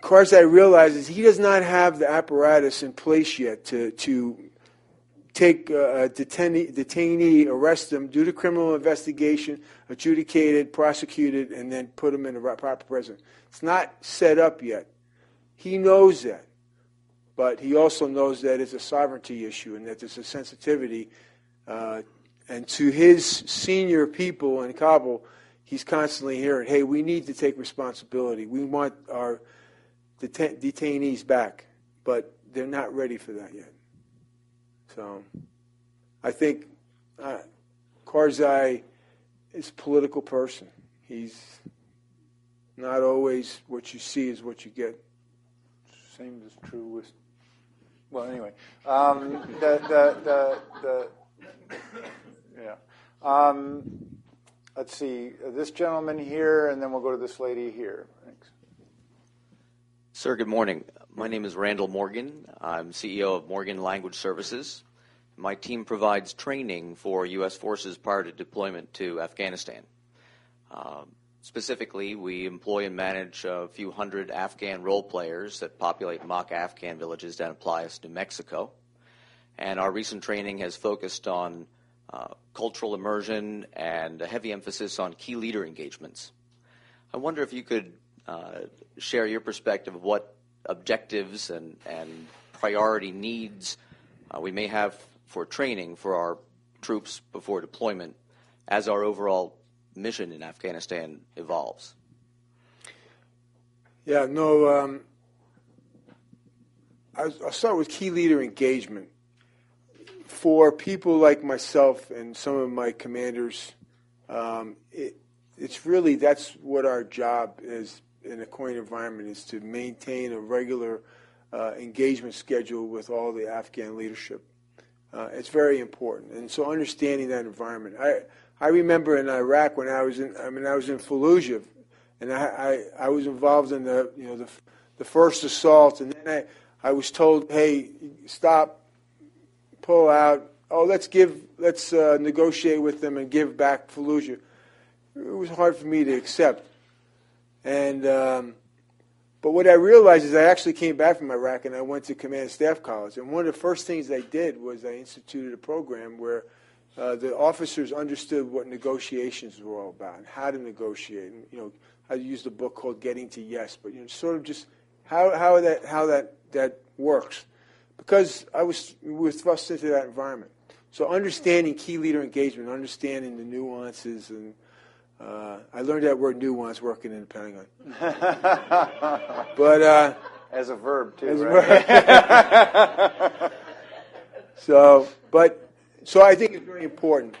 Karzai realizes he does not have the apparatus in place yet to, to take a detainee, detainee, arrest them, do the criminal investigation, adjudicate it, prosecute it, and then put them in the proper prison. It's not set up yet. He knows that. But he also knows that it's a sovereignty issue and that there's a sensitivity. Uh, and to his senior people in Kabul, he's constantly hearing, hey, we need to take responsibility. We want our deta- detainees back. But they're not ready for that yet. So I think uh, Karzai is a political person. He's not always what you see is what you get. Same is true with. Well, anyway, um, the, the, the, the yeah. Um, let's see, this gentleman here, and then we'll go to this lady here. Thanks. Sir, good morning. My name is Randall Morgan. I'm CEO of Morgan Language Services. My team provides training for U.S. forces prior to deployment to Afghanistan. Uh, specifically, we employ and manage a few hundred Afghan role players that populate mock Afghan villages down in Playas, New Mexico. And our recent training has focused on uh, cultural immersion and a heavy emphasis on key leader engagements. I wonder if you could uh, share your perspective of what objectives and, and priority needs uh, we may have for training for our troops before deployment as our overall mission in Afghanistan evolves? Yeah, no. Um, I'll start with key leader engagement. For people like myself and some of my commanders, um, it, it's really that's what our job is in a COIN environment is to maintain a regular uh, engagement schedule with all the Afghan leadership. Uh, it's very important, and so understanding that environment. I I remember in Iraq when I was in I mean I was in Fallujah, and I I, I was involved in the you know the the first assault, and then I I was told, hey, stop, pull out. Oh, let's give let's uh, negotiate with them and give back Fallujah. It was hard for me to accept, and. Um, but what I realized is I actually came back from Iraq and I went to Command Staff College. And one of the first things I did was I instituted a program where uh, the officers understood what negotiations were all about and how to negotiate. And, you know, I used a book called Getting to Yes, but you know, sort of just how, how that how that that works, because I was we were thrust into that environment. So understanding key leader engagement, understanding the nuances and uh, I learned that word nuance working in the Pentagon. <laughs> but uh, as a verb too, as right? A verb. <laughs> so, but so I think it's very important.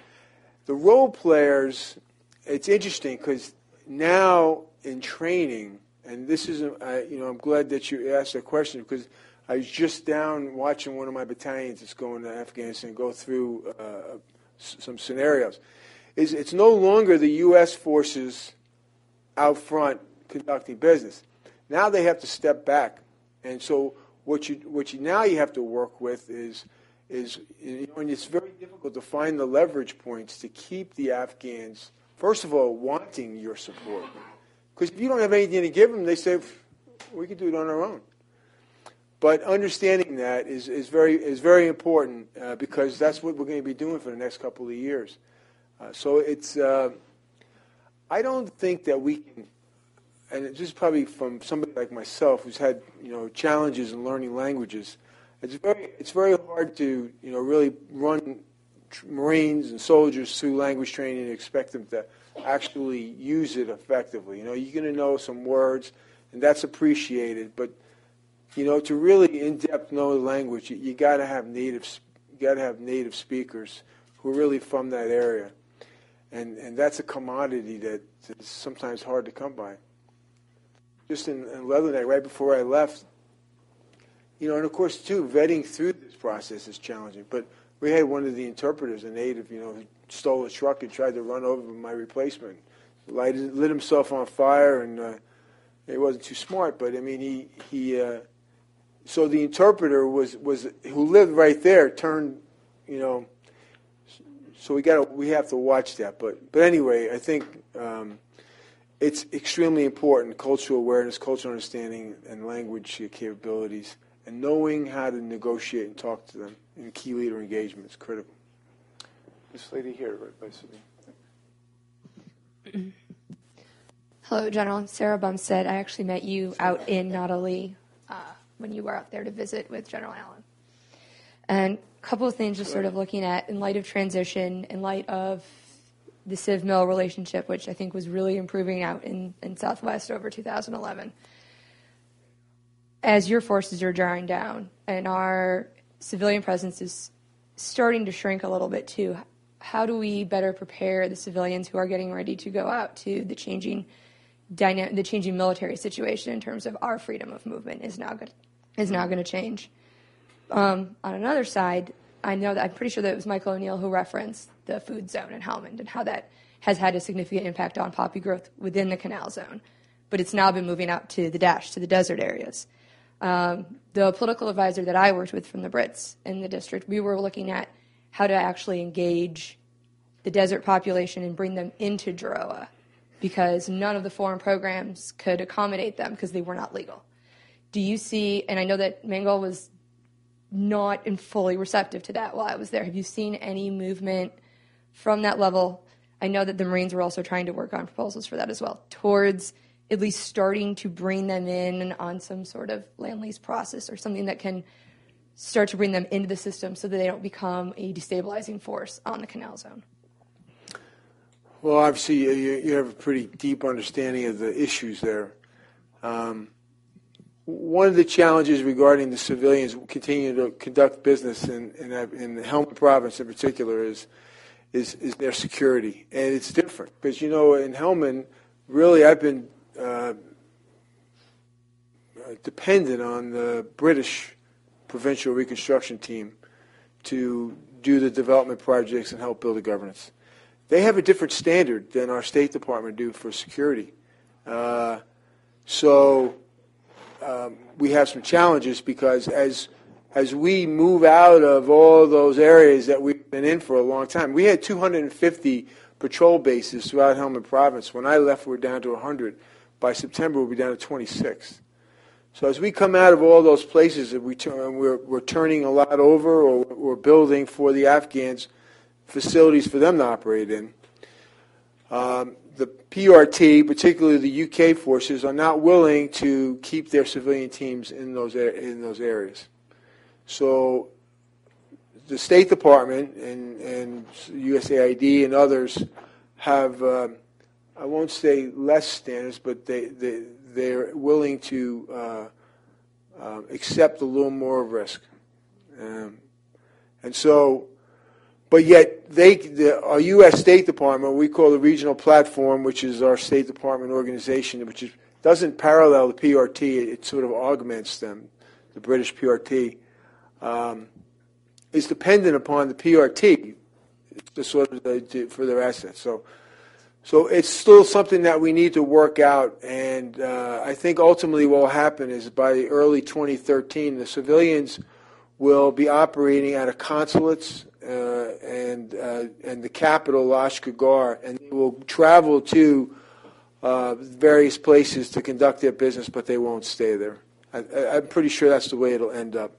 The role players, it's interesting because now in training, and this is, uh, you know, I'm glad that you asked that question because I was just down watching one of my battalions that's going to Afghanistan go through uh, some scenarios is it's no longer the U.S. forces out front conducting business. Now they have to step back, and so what you what you now you have to work with is is you know, and it's very difficult to find the leverage points to keep the Afghans first of all wanting your support because if you don't have anything to give them, they say we can do it on our own. But understanding that is, is very is very important uh, because that's what we're going to be doing for the next couple of years. Uh, so it's, uh, I don't think that we can, and is probably from somebody like myself who's had, you know, challenges in learning languages. It's very, it's very hard to, you know, really run Marines and soldiers through language training and expect them to actually use it effectively. You know, you're going to know some words, and that's appreciated, but you know, to really in-depth know the language, you, you got to have native, you got to have native speakers who are really from that area and and that's a commodity that is sometimes hard to come by. Just in, in Leatherneck, right before I left, you know, and of course too, vetting through this process is challenging. But we had one of the interpreters, a native, you know, who stole a truck and tried to run over my replacement, lighted, lit himself on fire, and uh, it wasn't too smart. But I mean, he he. Uh, so the interpreter was was who lived right there turned, you know, so we got we have to watch that. But but anyway, I think um, it's extremely important cultural awareness, cultural understanding, and language capabilities, and knowing how to negotiate and talk to them in key leader engagement is critical. This lady here, right by Sabine. Hello, General. Sarah Bumstead. I actually met you out in Nautilus uh, when you were out there to visit with General Allen. And couple of things just sort of looking at in light of transition, in light of the Civ Mil relationship, which I think was really improving out in, in Southwest over 2011. As your forces are drawing down and our civilian presence is starting to shrink a little bit too, how do we better prepare the civilians who are getting ready to go out to the changing dyna- the changing military situation in terms of our freedom of movement is now good is now going to change. Um, on another side, I know that I'm pretty sure that it was Michael O'Neill who referenced the food zone in Helmand and how that has had a significant impact on poppy growth within the canal zone. But it's now been moving out to the dash, to the desert areas. Um, the political advisor that I worked with from the Brits in the district, we were looking at how to actually engage the desert population and bring them into Daroa because none of the foreign programs could accommodate them because they were not legal. Do you see, and I know that Mangal was not in fully receptive to that while I was there. Have you seen any movement from that level? I know that the Marines were also trying to work on proposals for that as well, towards at least starting to bring them in on some sort of land lease process or something that can start to bring them into the system so that they don't become a destabilizing force on the canal zone? Well, obviously, you, you have a pretty deep understanding of the issues there. Um, one of the challenges regarding the civilians continuing to conduct business in, in, in the Helmand province in particular is, is, is their security. And it's different because, you know, in Helmand, really, I've been uh, dependent on the British provincial reconstruction team to do the development projects and help build the governance. They have a different standard than our State Department do for security. Uh, so um, we have some challenges because as as we move out of all those areas that we've been in for a long time, we had 250 patrol bases throughout Helmand Province. When I left, we are down to 100. By September, we'll be down to 26. So as we come out of all those places that we turn, we're, we're turning a lot over or we're building for the Afghans facilities for them to operate in. Um, the PRT, particularly the UK forces, are not willing to keep their civilian teams in those in those areas. So the State Department and, and USAID and others have, uh, I won't say less standards, but they, they, they're willing to uh, uh, accept a little more risk. Um, and so, but yet they, the, our U.S. State Department, we call the regional platform, which is our State Department organization, which is, doesn't parallel the PRT, it, it sort of augments them, the British PRT, um, is dependent upon the PRT to sort of the, for their assets. So so it's still something that we need to work out, and uh, I think ultimately what will happen is by early 2013, the civilians will be operating out of consulates uh, and uh, and the capital, Lashkar and they will travel to uh, various places to conduct their business, but they won't stay there. I, am pretty sure that's the way it'll end up.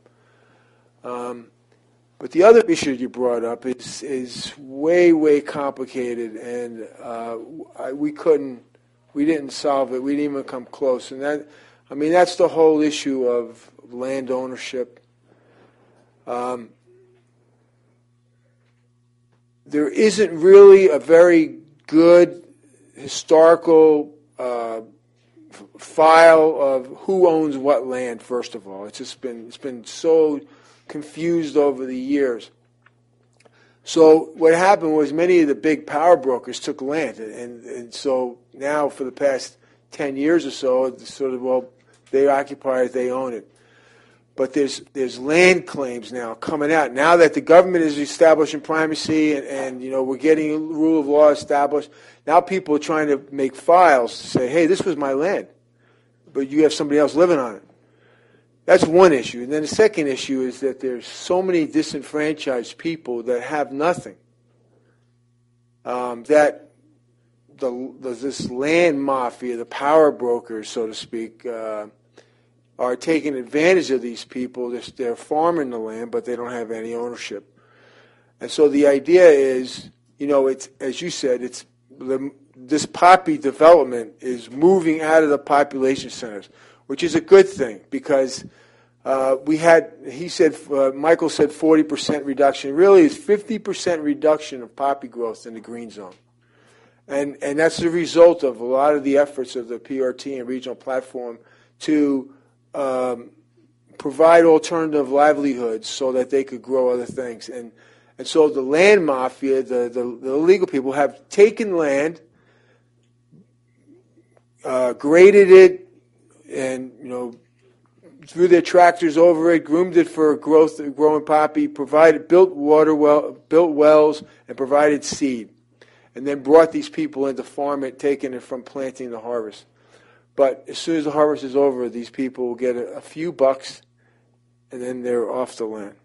Um, but the other issue you brought up is is way way complicated, and uh, I, we couldn't, we didn't solve it. We didn't even come close, and that, I mean, that's the whole issue of land ownership. Um, there isn't really a very good historical uh, file of who owns what land. First of all, it's just been it's been so confused over the years. So what happened was many of the big power brokers took land, and, and so now for the past ten years or so, it's sort of well, they occupy it, they own it. But there's there's land claims now coming out now that the government is establishing primacy, and, and you know we're getting rule of law established. Now people are trying to make files to say, hey, this was my land, but you have somebody else living on it. That's one issue. And then the second issue is that there's so many disenfranchised people that have nothing. Um, that the, the, this land mafia, the power brokers, so to speak, uh, are taking advantage of these people. They're, farming the land, but they don't have any ownership. And so the idea is, you know, it's as you said, it's the, this poppy development is moving out of the population centers which is a good thing because uh, we had, he said, uh, Michael said 40% reduction. Really, it's 50% reduction of poppy growth in the green zone. And, and that's the result of a lot of the efforts of the PRT and regional platform to um, provide alternative livelihoods so that they could grow other things. And, and so the land mafia, the, the, the illegal people, have taken land, uh, graded it, and you know threw their tractors over it, groomed it for growth, growing poppy, provided built water well, built wells, and provided seed, and then brought these people in to farm it, taking it from planting to harvest. But as soon as the harvest is over, these people will get a, a few bucks, and then they're off the land.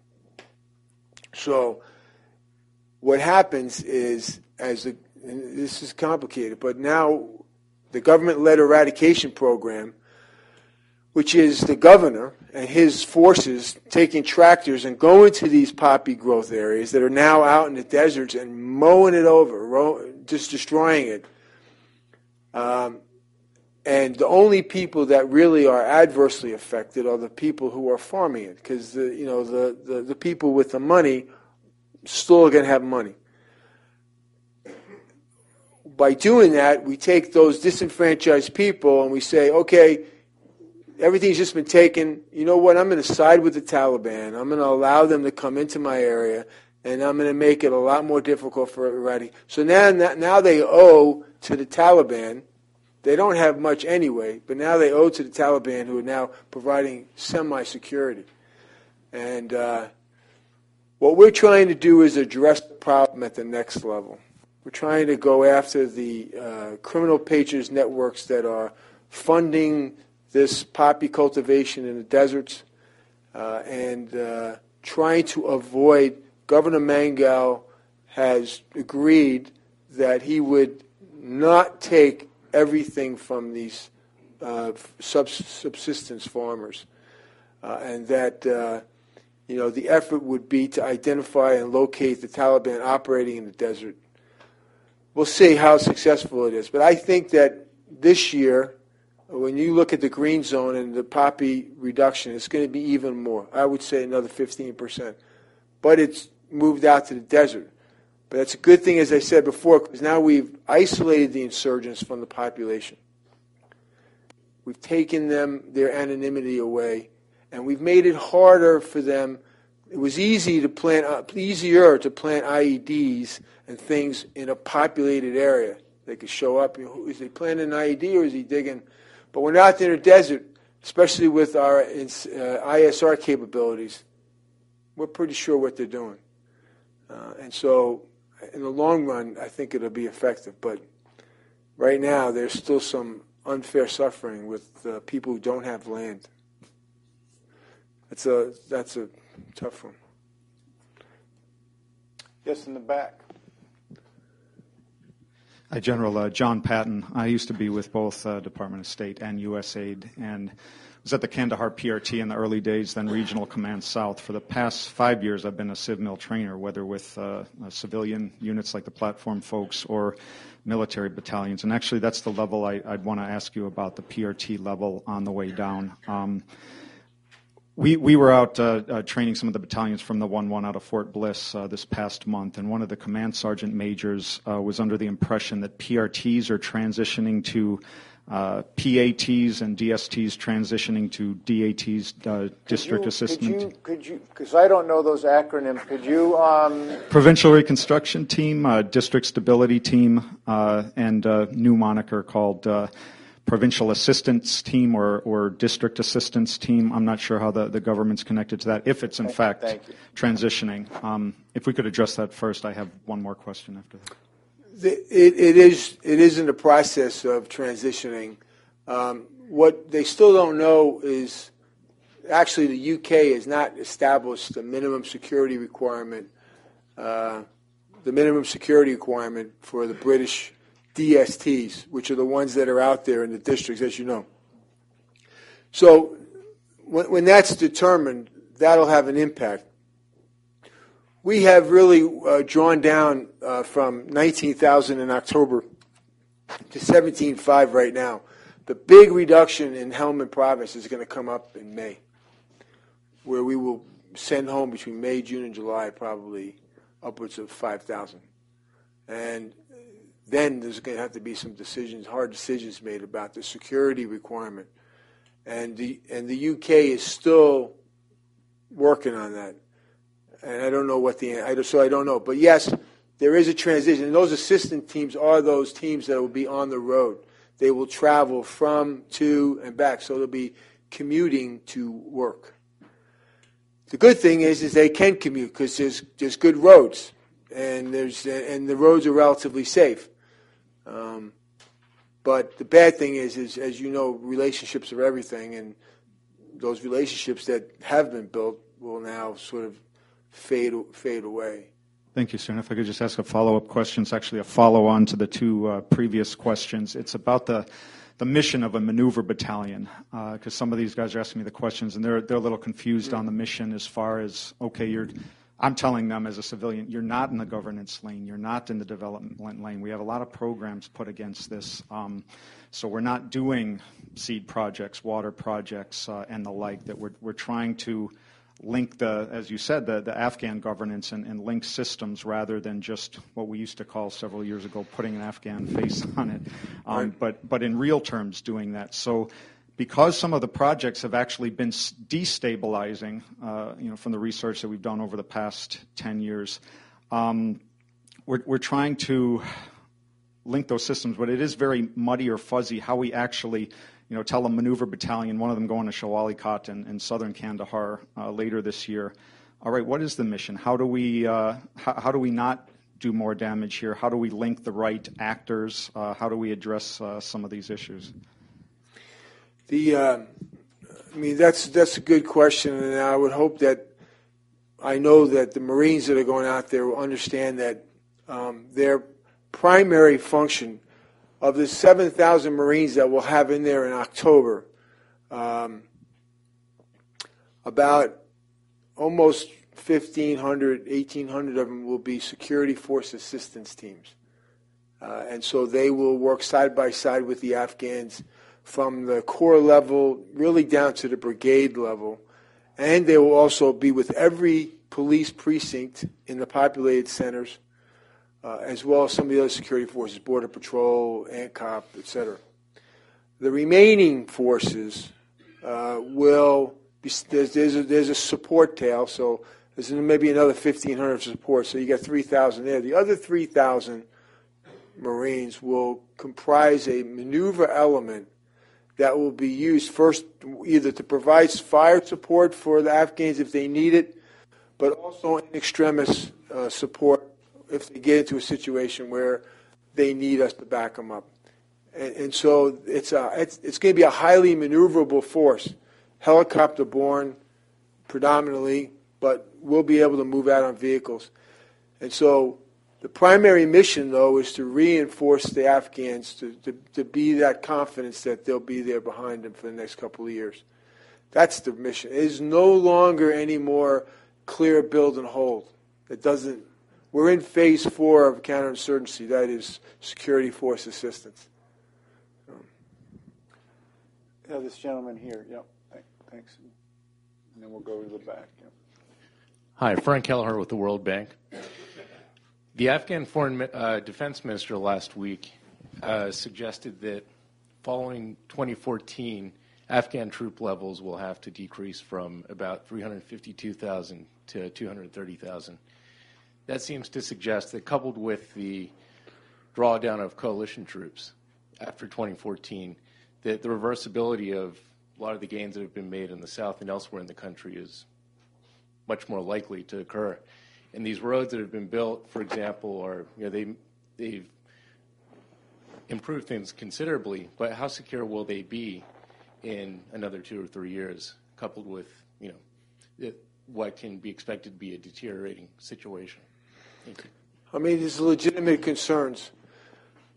So, what happens is, as the, this is complicated, but now the government-led eradication program which is the governor and his forces taking tractors and going to these poppy growth areas that are now out in the deserts and mowing it over, just destroying it. Um, and the only people that really are adversely affected are the people who are farming it, because the you know the, the, the people with the money still going to have money. By doing that, we take those disenfranchised people and we say, okay, everything's just been taken. You know what? I'm going to side with the Taliban. I'm going to allow them to come into my area, and I'm going to make it a lot more difficult for everybody. So now, now they owe to the Taliban. They don't have much anyway, but now they owe to the Taliban, who are now providing semi-security. And uh, what we're trying to do is address the problem at the next level. We're trying to go after the uh, criminal patronage networks that are funding this poppy cultivation in the deserts uh, and uh, trying to avoid. Governor Mangal has agreed that he would not take everything from these uh, subsistence farmers, uh, and that uh, you know the effort would be to identify and locate the Taliban operating in the desert. We'll see how successful it is, but I think that this year when you look at the green zone and the poppy reduction, it's going to be even more. I would say another 15%. But it's moved out to the desert. But that's a good thing, as I said before, because now we've isolated the insurgents from the population. We've taken them, their anonymity away, and we've made it harder for them. It was easy to plant, uh, easier to plant IEDs and things in a populated area. They could show up. You know, is he planting an IED or is he digging but they're out there in the desert, especially with our uh, ISR capabilities, we're pretty sure what they're doing. Uh, and so, in the long run, I think it'll be effective. But right now, there's still some unfair suffering with uh, people who don't have land. That's a that's a tough one. Yes, in the back. Hi, General uh, John Patton. I used to be with both uh, Department of State and USAID, and was at the Kandahar PRT in the early days, then Regional Command South. For the past five years, I've been a CivMil trainer, whether with uh, uh, civilian units like the platform folks or military battalions. And actually, that's the level I, would want to ask you about the PRT level on the way down. Um, we, we were out uh, uh, training some of the battalions from the 1 1 out of Fort Bliss uh, this past month, and one of the command sergeant majors uh, was under the impression that PRTs are transitioning to uh, PATs and DSTs transitioning to DATs, uh, District you, Assistant. Could you, because I don't know those acronyms, could you? Um... Provincial Reconstruction Team, District Stability Team, and a new moniker called provincial assistance team or, or district assistance team. I'm not sure how the, the government's connected to that, if it's in fact transitioning. Um, if we could address that first, I have one more question after that. It, it is it is in the process of transitioning. Um, what they still don't know is actually the UK has not established the minimum security requirement, uh, the minimum security requirement for the British DSTs, which are the ones that are out there in the districts, as you know. So when, when that's determined, that'll have an impact. We have really uh, drawn down uh, from 19,000 in October to 17.5 right now. The big reduction in Helmand province is going to come up in May, where we will send home between May, June, and July probably upwards of 5,000. And then there's going to have to be some decisions, hard decisions made about the security requirement. And the, and the UK is still working on that. And I don't know what the, I, so I don't know. But yes, there is a transition. And those assistant teams are those teams that will be on the road. They will travel from, to, and back. So they'll be commuting to work. The good thing is, is they can commute because there's, there's good roads and there's and the roads are relatively safe. Um, but the bad thing is, is as you know, relationships are everything, and those relationships that have been built will now sort of fade fade away. Thank you, sir. And if I could just ask a follow-up question, it's actually a follow-on to the two uh, previous questions. It's about the the mission of a maneuver battalion, because uh, some of these guys are asking me the questions, and they're they're a little confused on the mission as far as okay, you're I'm telling them as a civilian, you're not in the governance lane, you're not in the development lane. We have a lot of programs put against this. Um, so we're not doing seed projects, water projects, uh, and the like. That we're we're trying to link the, as you said, the, the Afghan governance and, and link systems rather than just what we used to call several years ago putting an Afghan <laughs> face on it. Um, right. But but in real terms, doing that. So because some of the projects have actually been destabilizing, uh, you know, from the research that we've done over the past 10 years, um, we're, we're trying to link those systems, but it is very muddy or fuzzy how we actually, you know, tell a maneuver battalion, one of them going to Shah Wali Kot in, in southern Kandahar uh, later this year. All right, what is the mission? How do we uh, how, how, do we not do more damage here? How do we link the right actors? Uh, how do we address uh, some of these issues? The, uh, I mean, that's that's a good question, and I would hope that I know that the Marines that are going out there will understand that um, their primary function of the 7,000 Marines that we'll have in there in October, um, about almost 1,500, 1,800 of them will be security force assistance teams. Uh, and so they will work side by side with the Afghans from the corps level really down to the brigade level. And they will also be with every police precinct in the populated centers, uh, as well as some of the other security forces, Border Patrol, ANCOP, etc. The remaining forces uh, will be, there's, there's, a, there's a support tail, so there's maybe another 1,500 support, so you got 3,000 there. The other 3,000 Marines will comprise a maneuver element that will be used first either to provide fire support for the Afghans if they need it, but also in extremis uh, support if they get into a situation where they need us to back them up. And, and so it's, a, it's, it's going to be a highly maneuverable force, helicopter borne predominantly, but we'll be able to move out on vehicles. And so the primary mission, though, is to reinforce the Afghans to, to, to, be that confidence that they'll be there behind them for the next couple of years. That's the mission. It is no longer any more clear build and hold. It doesn't. We're in phase four of counterinsurgency. That is security force assistance. Yeah, this gentleman here. Yep. Thanks. And then we'll go to the back. Yep. Hi, Frank Kelleher with the World Bank. The Afghan Foreign uh, Defense Minister last week uh, suggested that following 2014, Afghan troop levels will have to decrease from about 352,000 to 230,000. That seems to suggest that, coupled with the drawdown of coalition troops after 2014, that the reversibility of a lot of the gains that have been made in the South and elsewhere in the country is much more likely to occur. And these roads that have been built, for example, are you know they they've improved things considerably, but how secure will they be in another two or three years, coupled with you know it, what can be expected to be a deteriorating situation? I mean, there's legitimate concerns.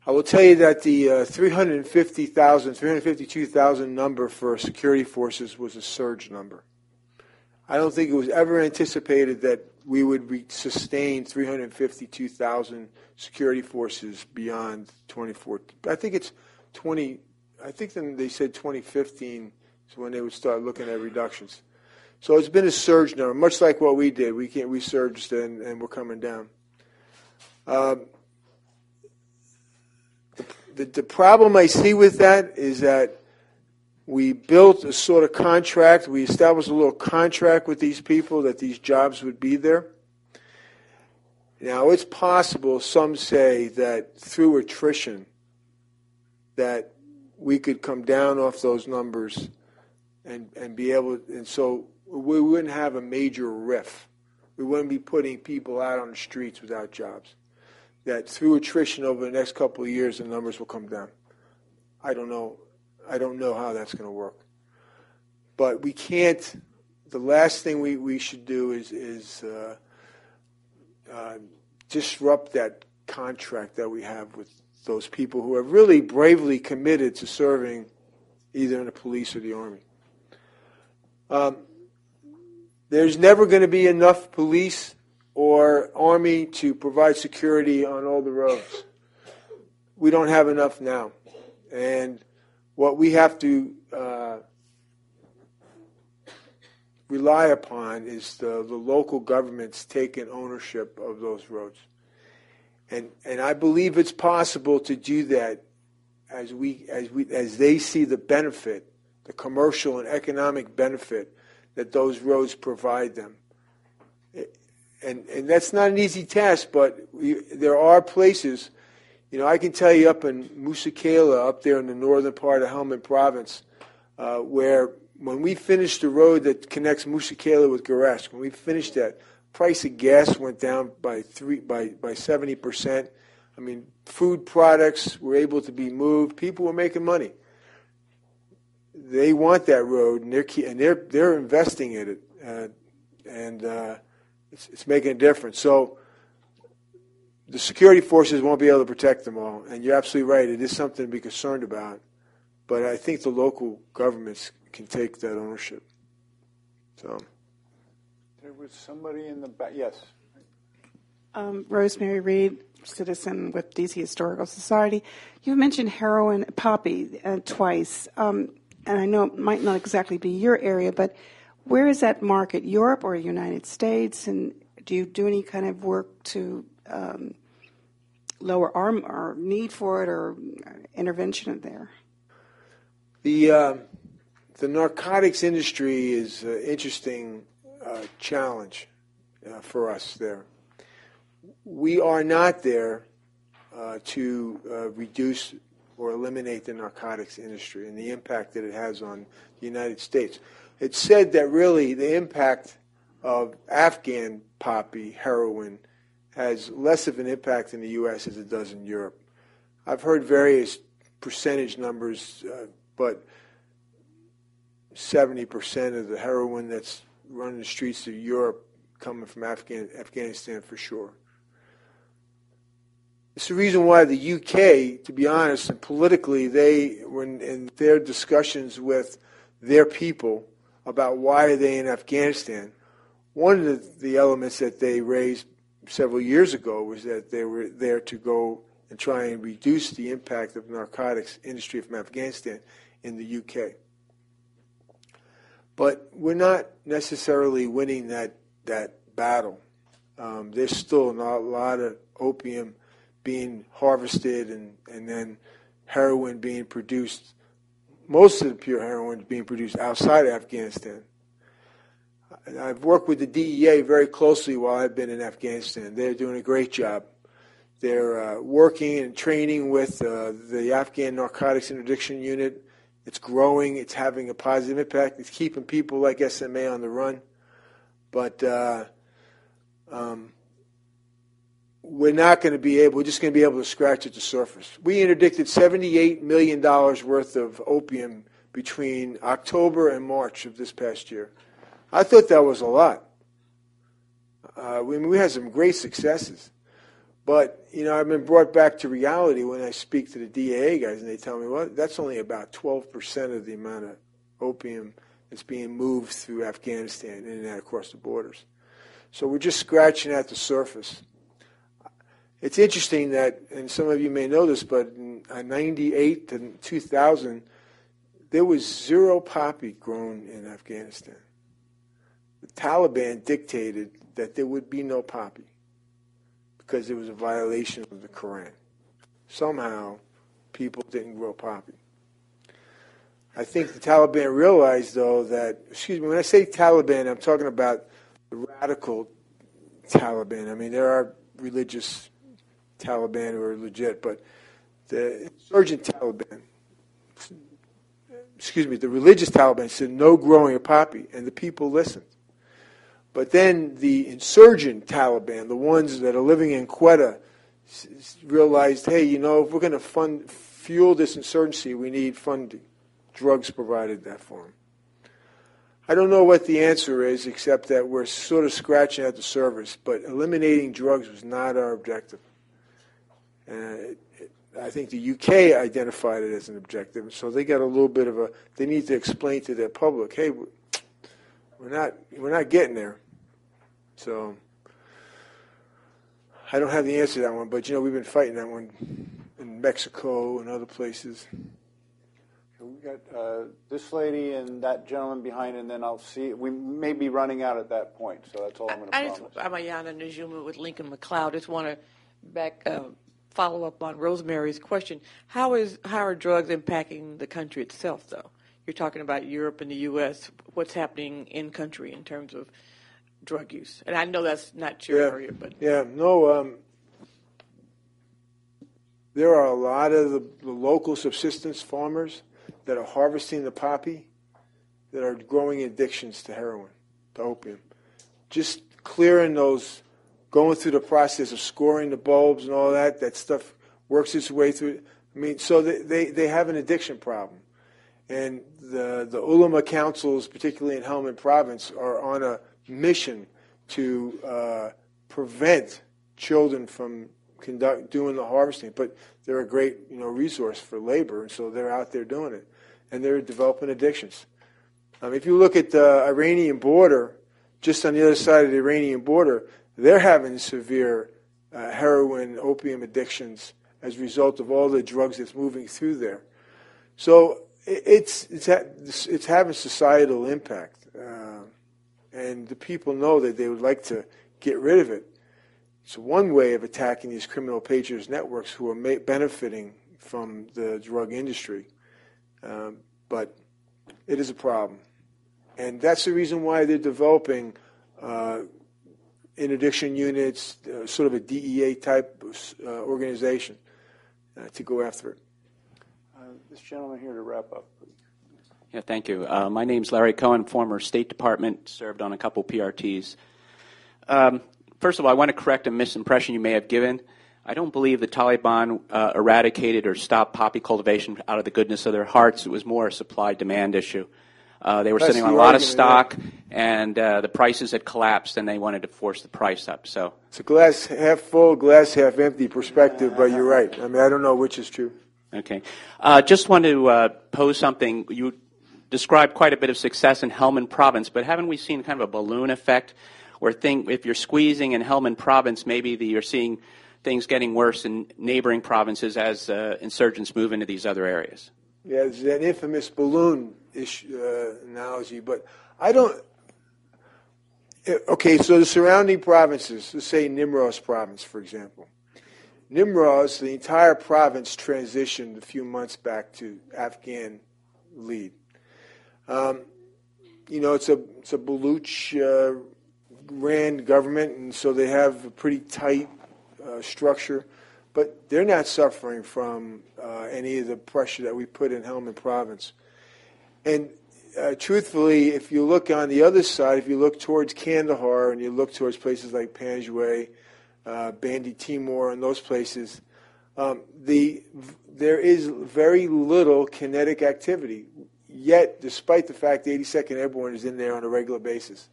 I will tell you that the uh, 350,000, 352,000 number for security forces was a surge number. I don't think it was ever anticipated that we would re- sustain 352,000 security forces beyond 2014. I think it's 20. I think then they said 2015 is when they would start looking at reductions. So it's been a surge number, much like what we did. We can't, we surged and, and we're coming down. Um, the, the problem I see with that is that we built a sort of contract. We established a little contract with these people that these jobs would be there. Now, it's possible, some say, that through attrition, that we could come down off those numbers and, and be able, and so we wouldn't have a major riff. We wouldn't be putting people out on the streets without jobs. That through attrition over the next couple of years, the numbers will come down. I don't know. I don't know how that's going to work. But we can't. The last thing we, we should do is is uh, uh, disrupt that contract that we have with those people who have really bravely committed to serving either in the police or the army. Um, there's never going to be enough police or Army to provide security on all the roads. We don't have enough now. And what we have to uh, rely upon is the, the local governments taking ownership of those roads. And, and I believe it's possible to do that as, we, as, we, as they see the benefit, the commercial and economic benefit that those roads provide them. And, and that's not an easy task, but there are places, you know, I can tell you up in Musa Qala, up there in the northern part of Helmand province, uh, where when we finished the road that connects Musa Qala with Gereshk, when we finished that, price of gas went down by three by by seventy percent. I mean, food products were able to be moved. People were making money. They want that road, and they're and they're they're investing in it, uh, and uh, it's, it's making a difference. So the security forces won't be able to protect them all, and you're absolutely right. It is something to be concerned about, but I think the local governments can take that ownership. So there was somebody in the back. Yes. Um, Rosemary Reed, citizen with DC Historical Society. You mentioned heroin poppy uh, twice, um, and I know it might not exactly be your area, but where is that market? Europe or United States? And do you do any kind of work to um, lower our, our need for it or intervention there? The uh, the narcotics industry is an interesting uh, challenge uh, for us there. We are not there uh, to uh, reduce or eliminate the narcotics industry and the impact that it has on the United States. It's said that really the impact of Afghan poppy, heroin, has less of an impact in the U.S. as it does in Europe. I've heard various percentage numbers, uh, but 70% of the heroin that's running the streets of Europe coming from Afghan, Afghanistan for sure. It's the reason why the UK, to be honest, politically, they, when in their discussions with their people about why are they in Afghanistan, one of the, the elements that they raised several years ago was that they were there to go and try and reduce the impact of narcotics industry from Afghanistan in the UK. But we're not necessarily winning that that battle. Um, there's still not a lot of opium being harvested and, and then heroin being produced. Most of the pure heroin is being produced outside of Afghanistan. I've worked with the DEA very closely while I've been in Afghanistan. They're doing a great job. They're uh, working and training with uh, the Afghan Narcotics Interdiction Unit it's growing. It's having a positive impact. It's keeping people like SMA on the run. But uh, um, we're not going to be able, we're just going to be able to scratch at the surface. We interdicted $78 million worth of opium between October and March of this past year. I thought that was a lot. Uh, we, we had some great successes. But, you know, I've been brought back to reality when I speak to the DEA guys and they tell me, well, that's only about 12% of the amount of opium that's being moved through Afghanistan in and out across the borders. So we're just scratching at the surface. It's interesting that, and some of you may know this, but in uh, 98 to 2000, there was zero poppy grown in Afghanistan. The Taliban dictated that there would be no poppy because it was a violation of the Quran. Somehow, people didn't grow poppy. I think the Taliban realized, though, that, excuse me, when I say Taliban, I'm talking about the radical Taliban. I mean, there are religious Taliban who are legit, but the insurgent Taliban, excuse me, the religious Taliban said no growing of poppy, and the people listened. But then the insurgent Taliban, the ones that are living in Quetta, realized, hey, you know, if we're going to fund fuel this insurgency, we need funding. Drugs provided that for them. I don't know what the answer is, except that we're sort of scratching at the surface. But eliminating drugs was not our objective. And I think the UK identified it as an objective, so they got a little bit of a. They need to explain to their public, hey, we're not we're not getting there. So I don't have the answer to that one, but you know we've been fighting that one in Mexico and other places. We got uh, this lady and that gentleman behind, and then I'll see. We may be running out at that point, so that's all I'm going to I promise. just, I'm Ayana Najuma with Lincoln McLeod. Just want to back uh, follow up on Rosemary's question. How is how are drugs impacting the country itself, though? You're talking about Europe and the U.S. What's happening in country in terms of drug use? And I know that's not your yeah, area, but yeah, no. Um, there are a lot of the, the local subsistence farmers that are harvesting the poppy that are growing addictions to heroin, to opium. Just clearing those, going through the process of scoring the bulbs and all that, that stuff works its way through. I mean, so they, they, they have an addiction problem. And the, the ulama councils, particularly in Helmand province, are on a mission to uh, prevent children from conduct, doing the harvesting. But they're a great you know, resource for labor, and so they're out there doing it. And they're developing addictions. Um, if you look at the Iranian border, just on the other side of the Iranian border, they're having severe uh, heroin, opium addictions as a result of all the drugs that's moving through there. So it's it's it's having societal impact, uh, and the people know that they would like to get rid of it. It's one way of attacking these criminal patronage networks who are ma- benefiting from the drug industry, um, but it is a problem, and that's the reason why they're developing uh, interdiction units, uh, sort of a DEA type uh, organization, uh, to go after it. Uh, this gentleman here to wrap up. Yeah, thank you. Uh, my name's Larry Cohen, former State Department, served on a couple PRTs. Um, first of all, I want to correct a misimpression you may have given. I don't believe the Taliban uh, eradicated or stopped poppy cultivation out of the goodness of their hearts. It was more a supply demand issue. Uh, they were That's sitting on a lot of stock, and uh, the prices had collapsed, and they wanted to force the price up. So It's a glass half full, glass half empty perspective, but you're right. I mean, I don't know which is true. Okay. Uh, just want to uh, pose something. You described quite a bit of success in Helmand Province, but haven't we seen kind of a balloon effect where thing, if you're squeezing in Helmand Province, maybe the, you're seeing things getting worse in neighboring provinces as uh, insurgents move into these other areas? Yeah, it's that infamous balloon issue, uh, analogy, but I don't. eh, Okay, so the surrounding provinces, let's say Nimroz province, for example. Nimroz, the entire province transitioned a few months back to Afghan lead. Um, you know, it's a it's a Baluch uh, ran government, and so they have a pretty tight uh, structure, but they're not suffering from uh, any of the pressure that we put in Helmand Province. And uh, truthfully, if you look on the other side, if you look towards Kandahar and you look towards places like Panjwai, uh, Bandi Timor, and those places, um, the there is very little kinetic activity. Yet, despite the fact the 82nd Airborne is in there on a regular basis.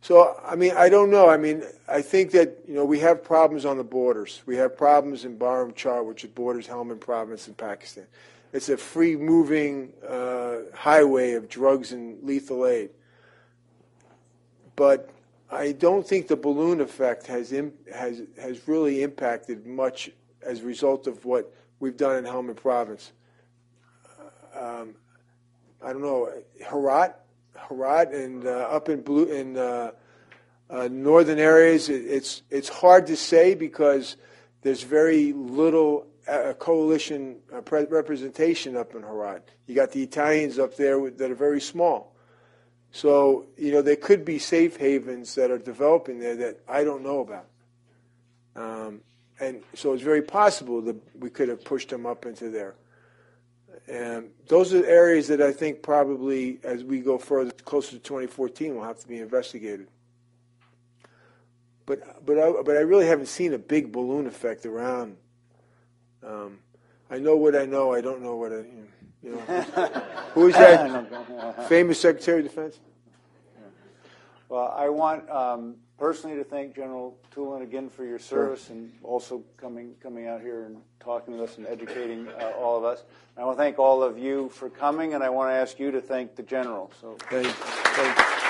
So, I mean, I don't know. I mean, I think that, you know, we have problems on the borders. We have problems in Barum Char, which borders Helmand province in Pakistan. It's a free moving uh, highway of drugs and lethal aid. But I don't think the balloon effect has, has, has really impacted much as a result of what we've done in Helmand province. Um, I don't know, Herat, Herat, and uh, up in blue in uh, uh, northern areas, it, it's it's hard to say because there's very little uh, coalition uh, pre- representation up in Herat. You got the Italians up there with, that are very small, so you know there could be safe havens that are developing there that I don't know about. Um, and so it's very possible that we could have pushed them up into there. And those are areas that I think probably, as we go further closer to 2014, will have to be investigated. But but I, but I really haven't seen a big balloon effect around. Um, I know what I know. I don't know what I you know. <laughs> Who is that <laughs> famous Secretary of Defense? Well, I want um, personally to thank General Toolan again for your service and also coming coming out here and talking with us and educating uh, all of us. And I want to thank all of you for coming, and I want to ask you to thank the general. So, thank you.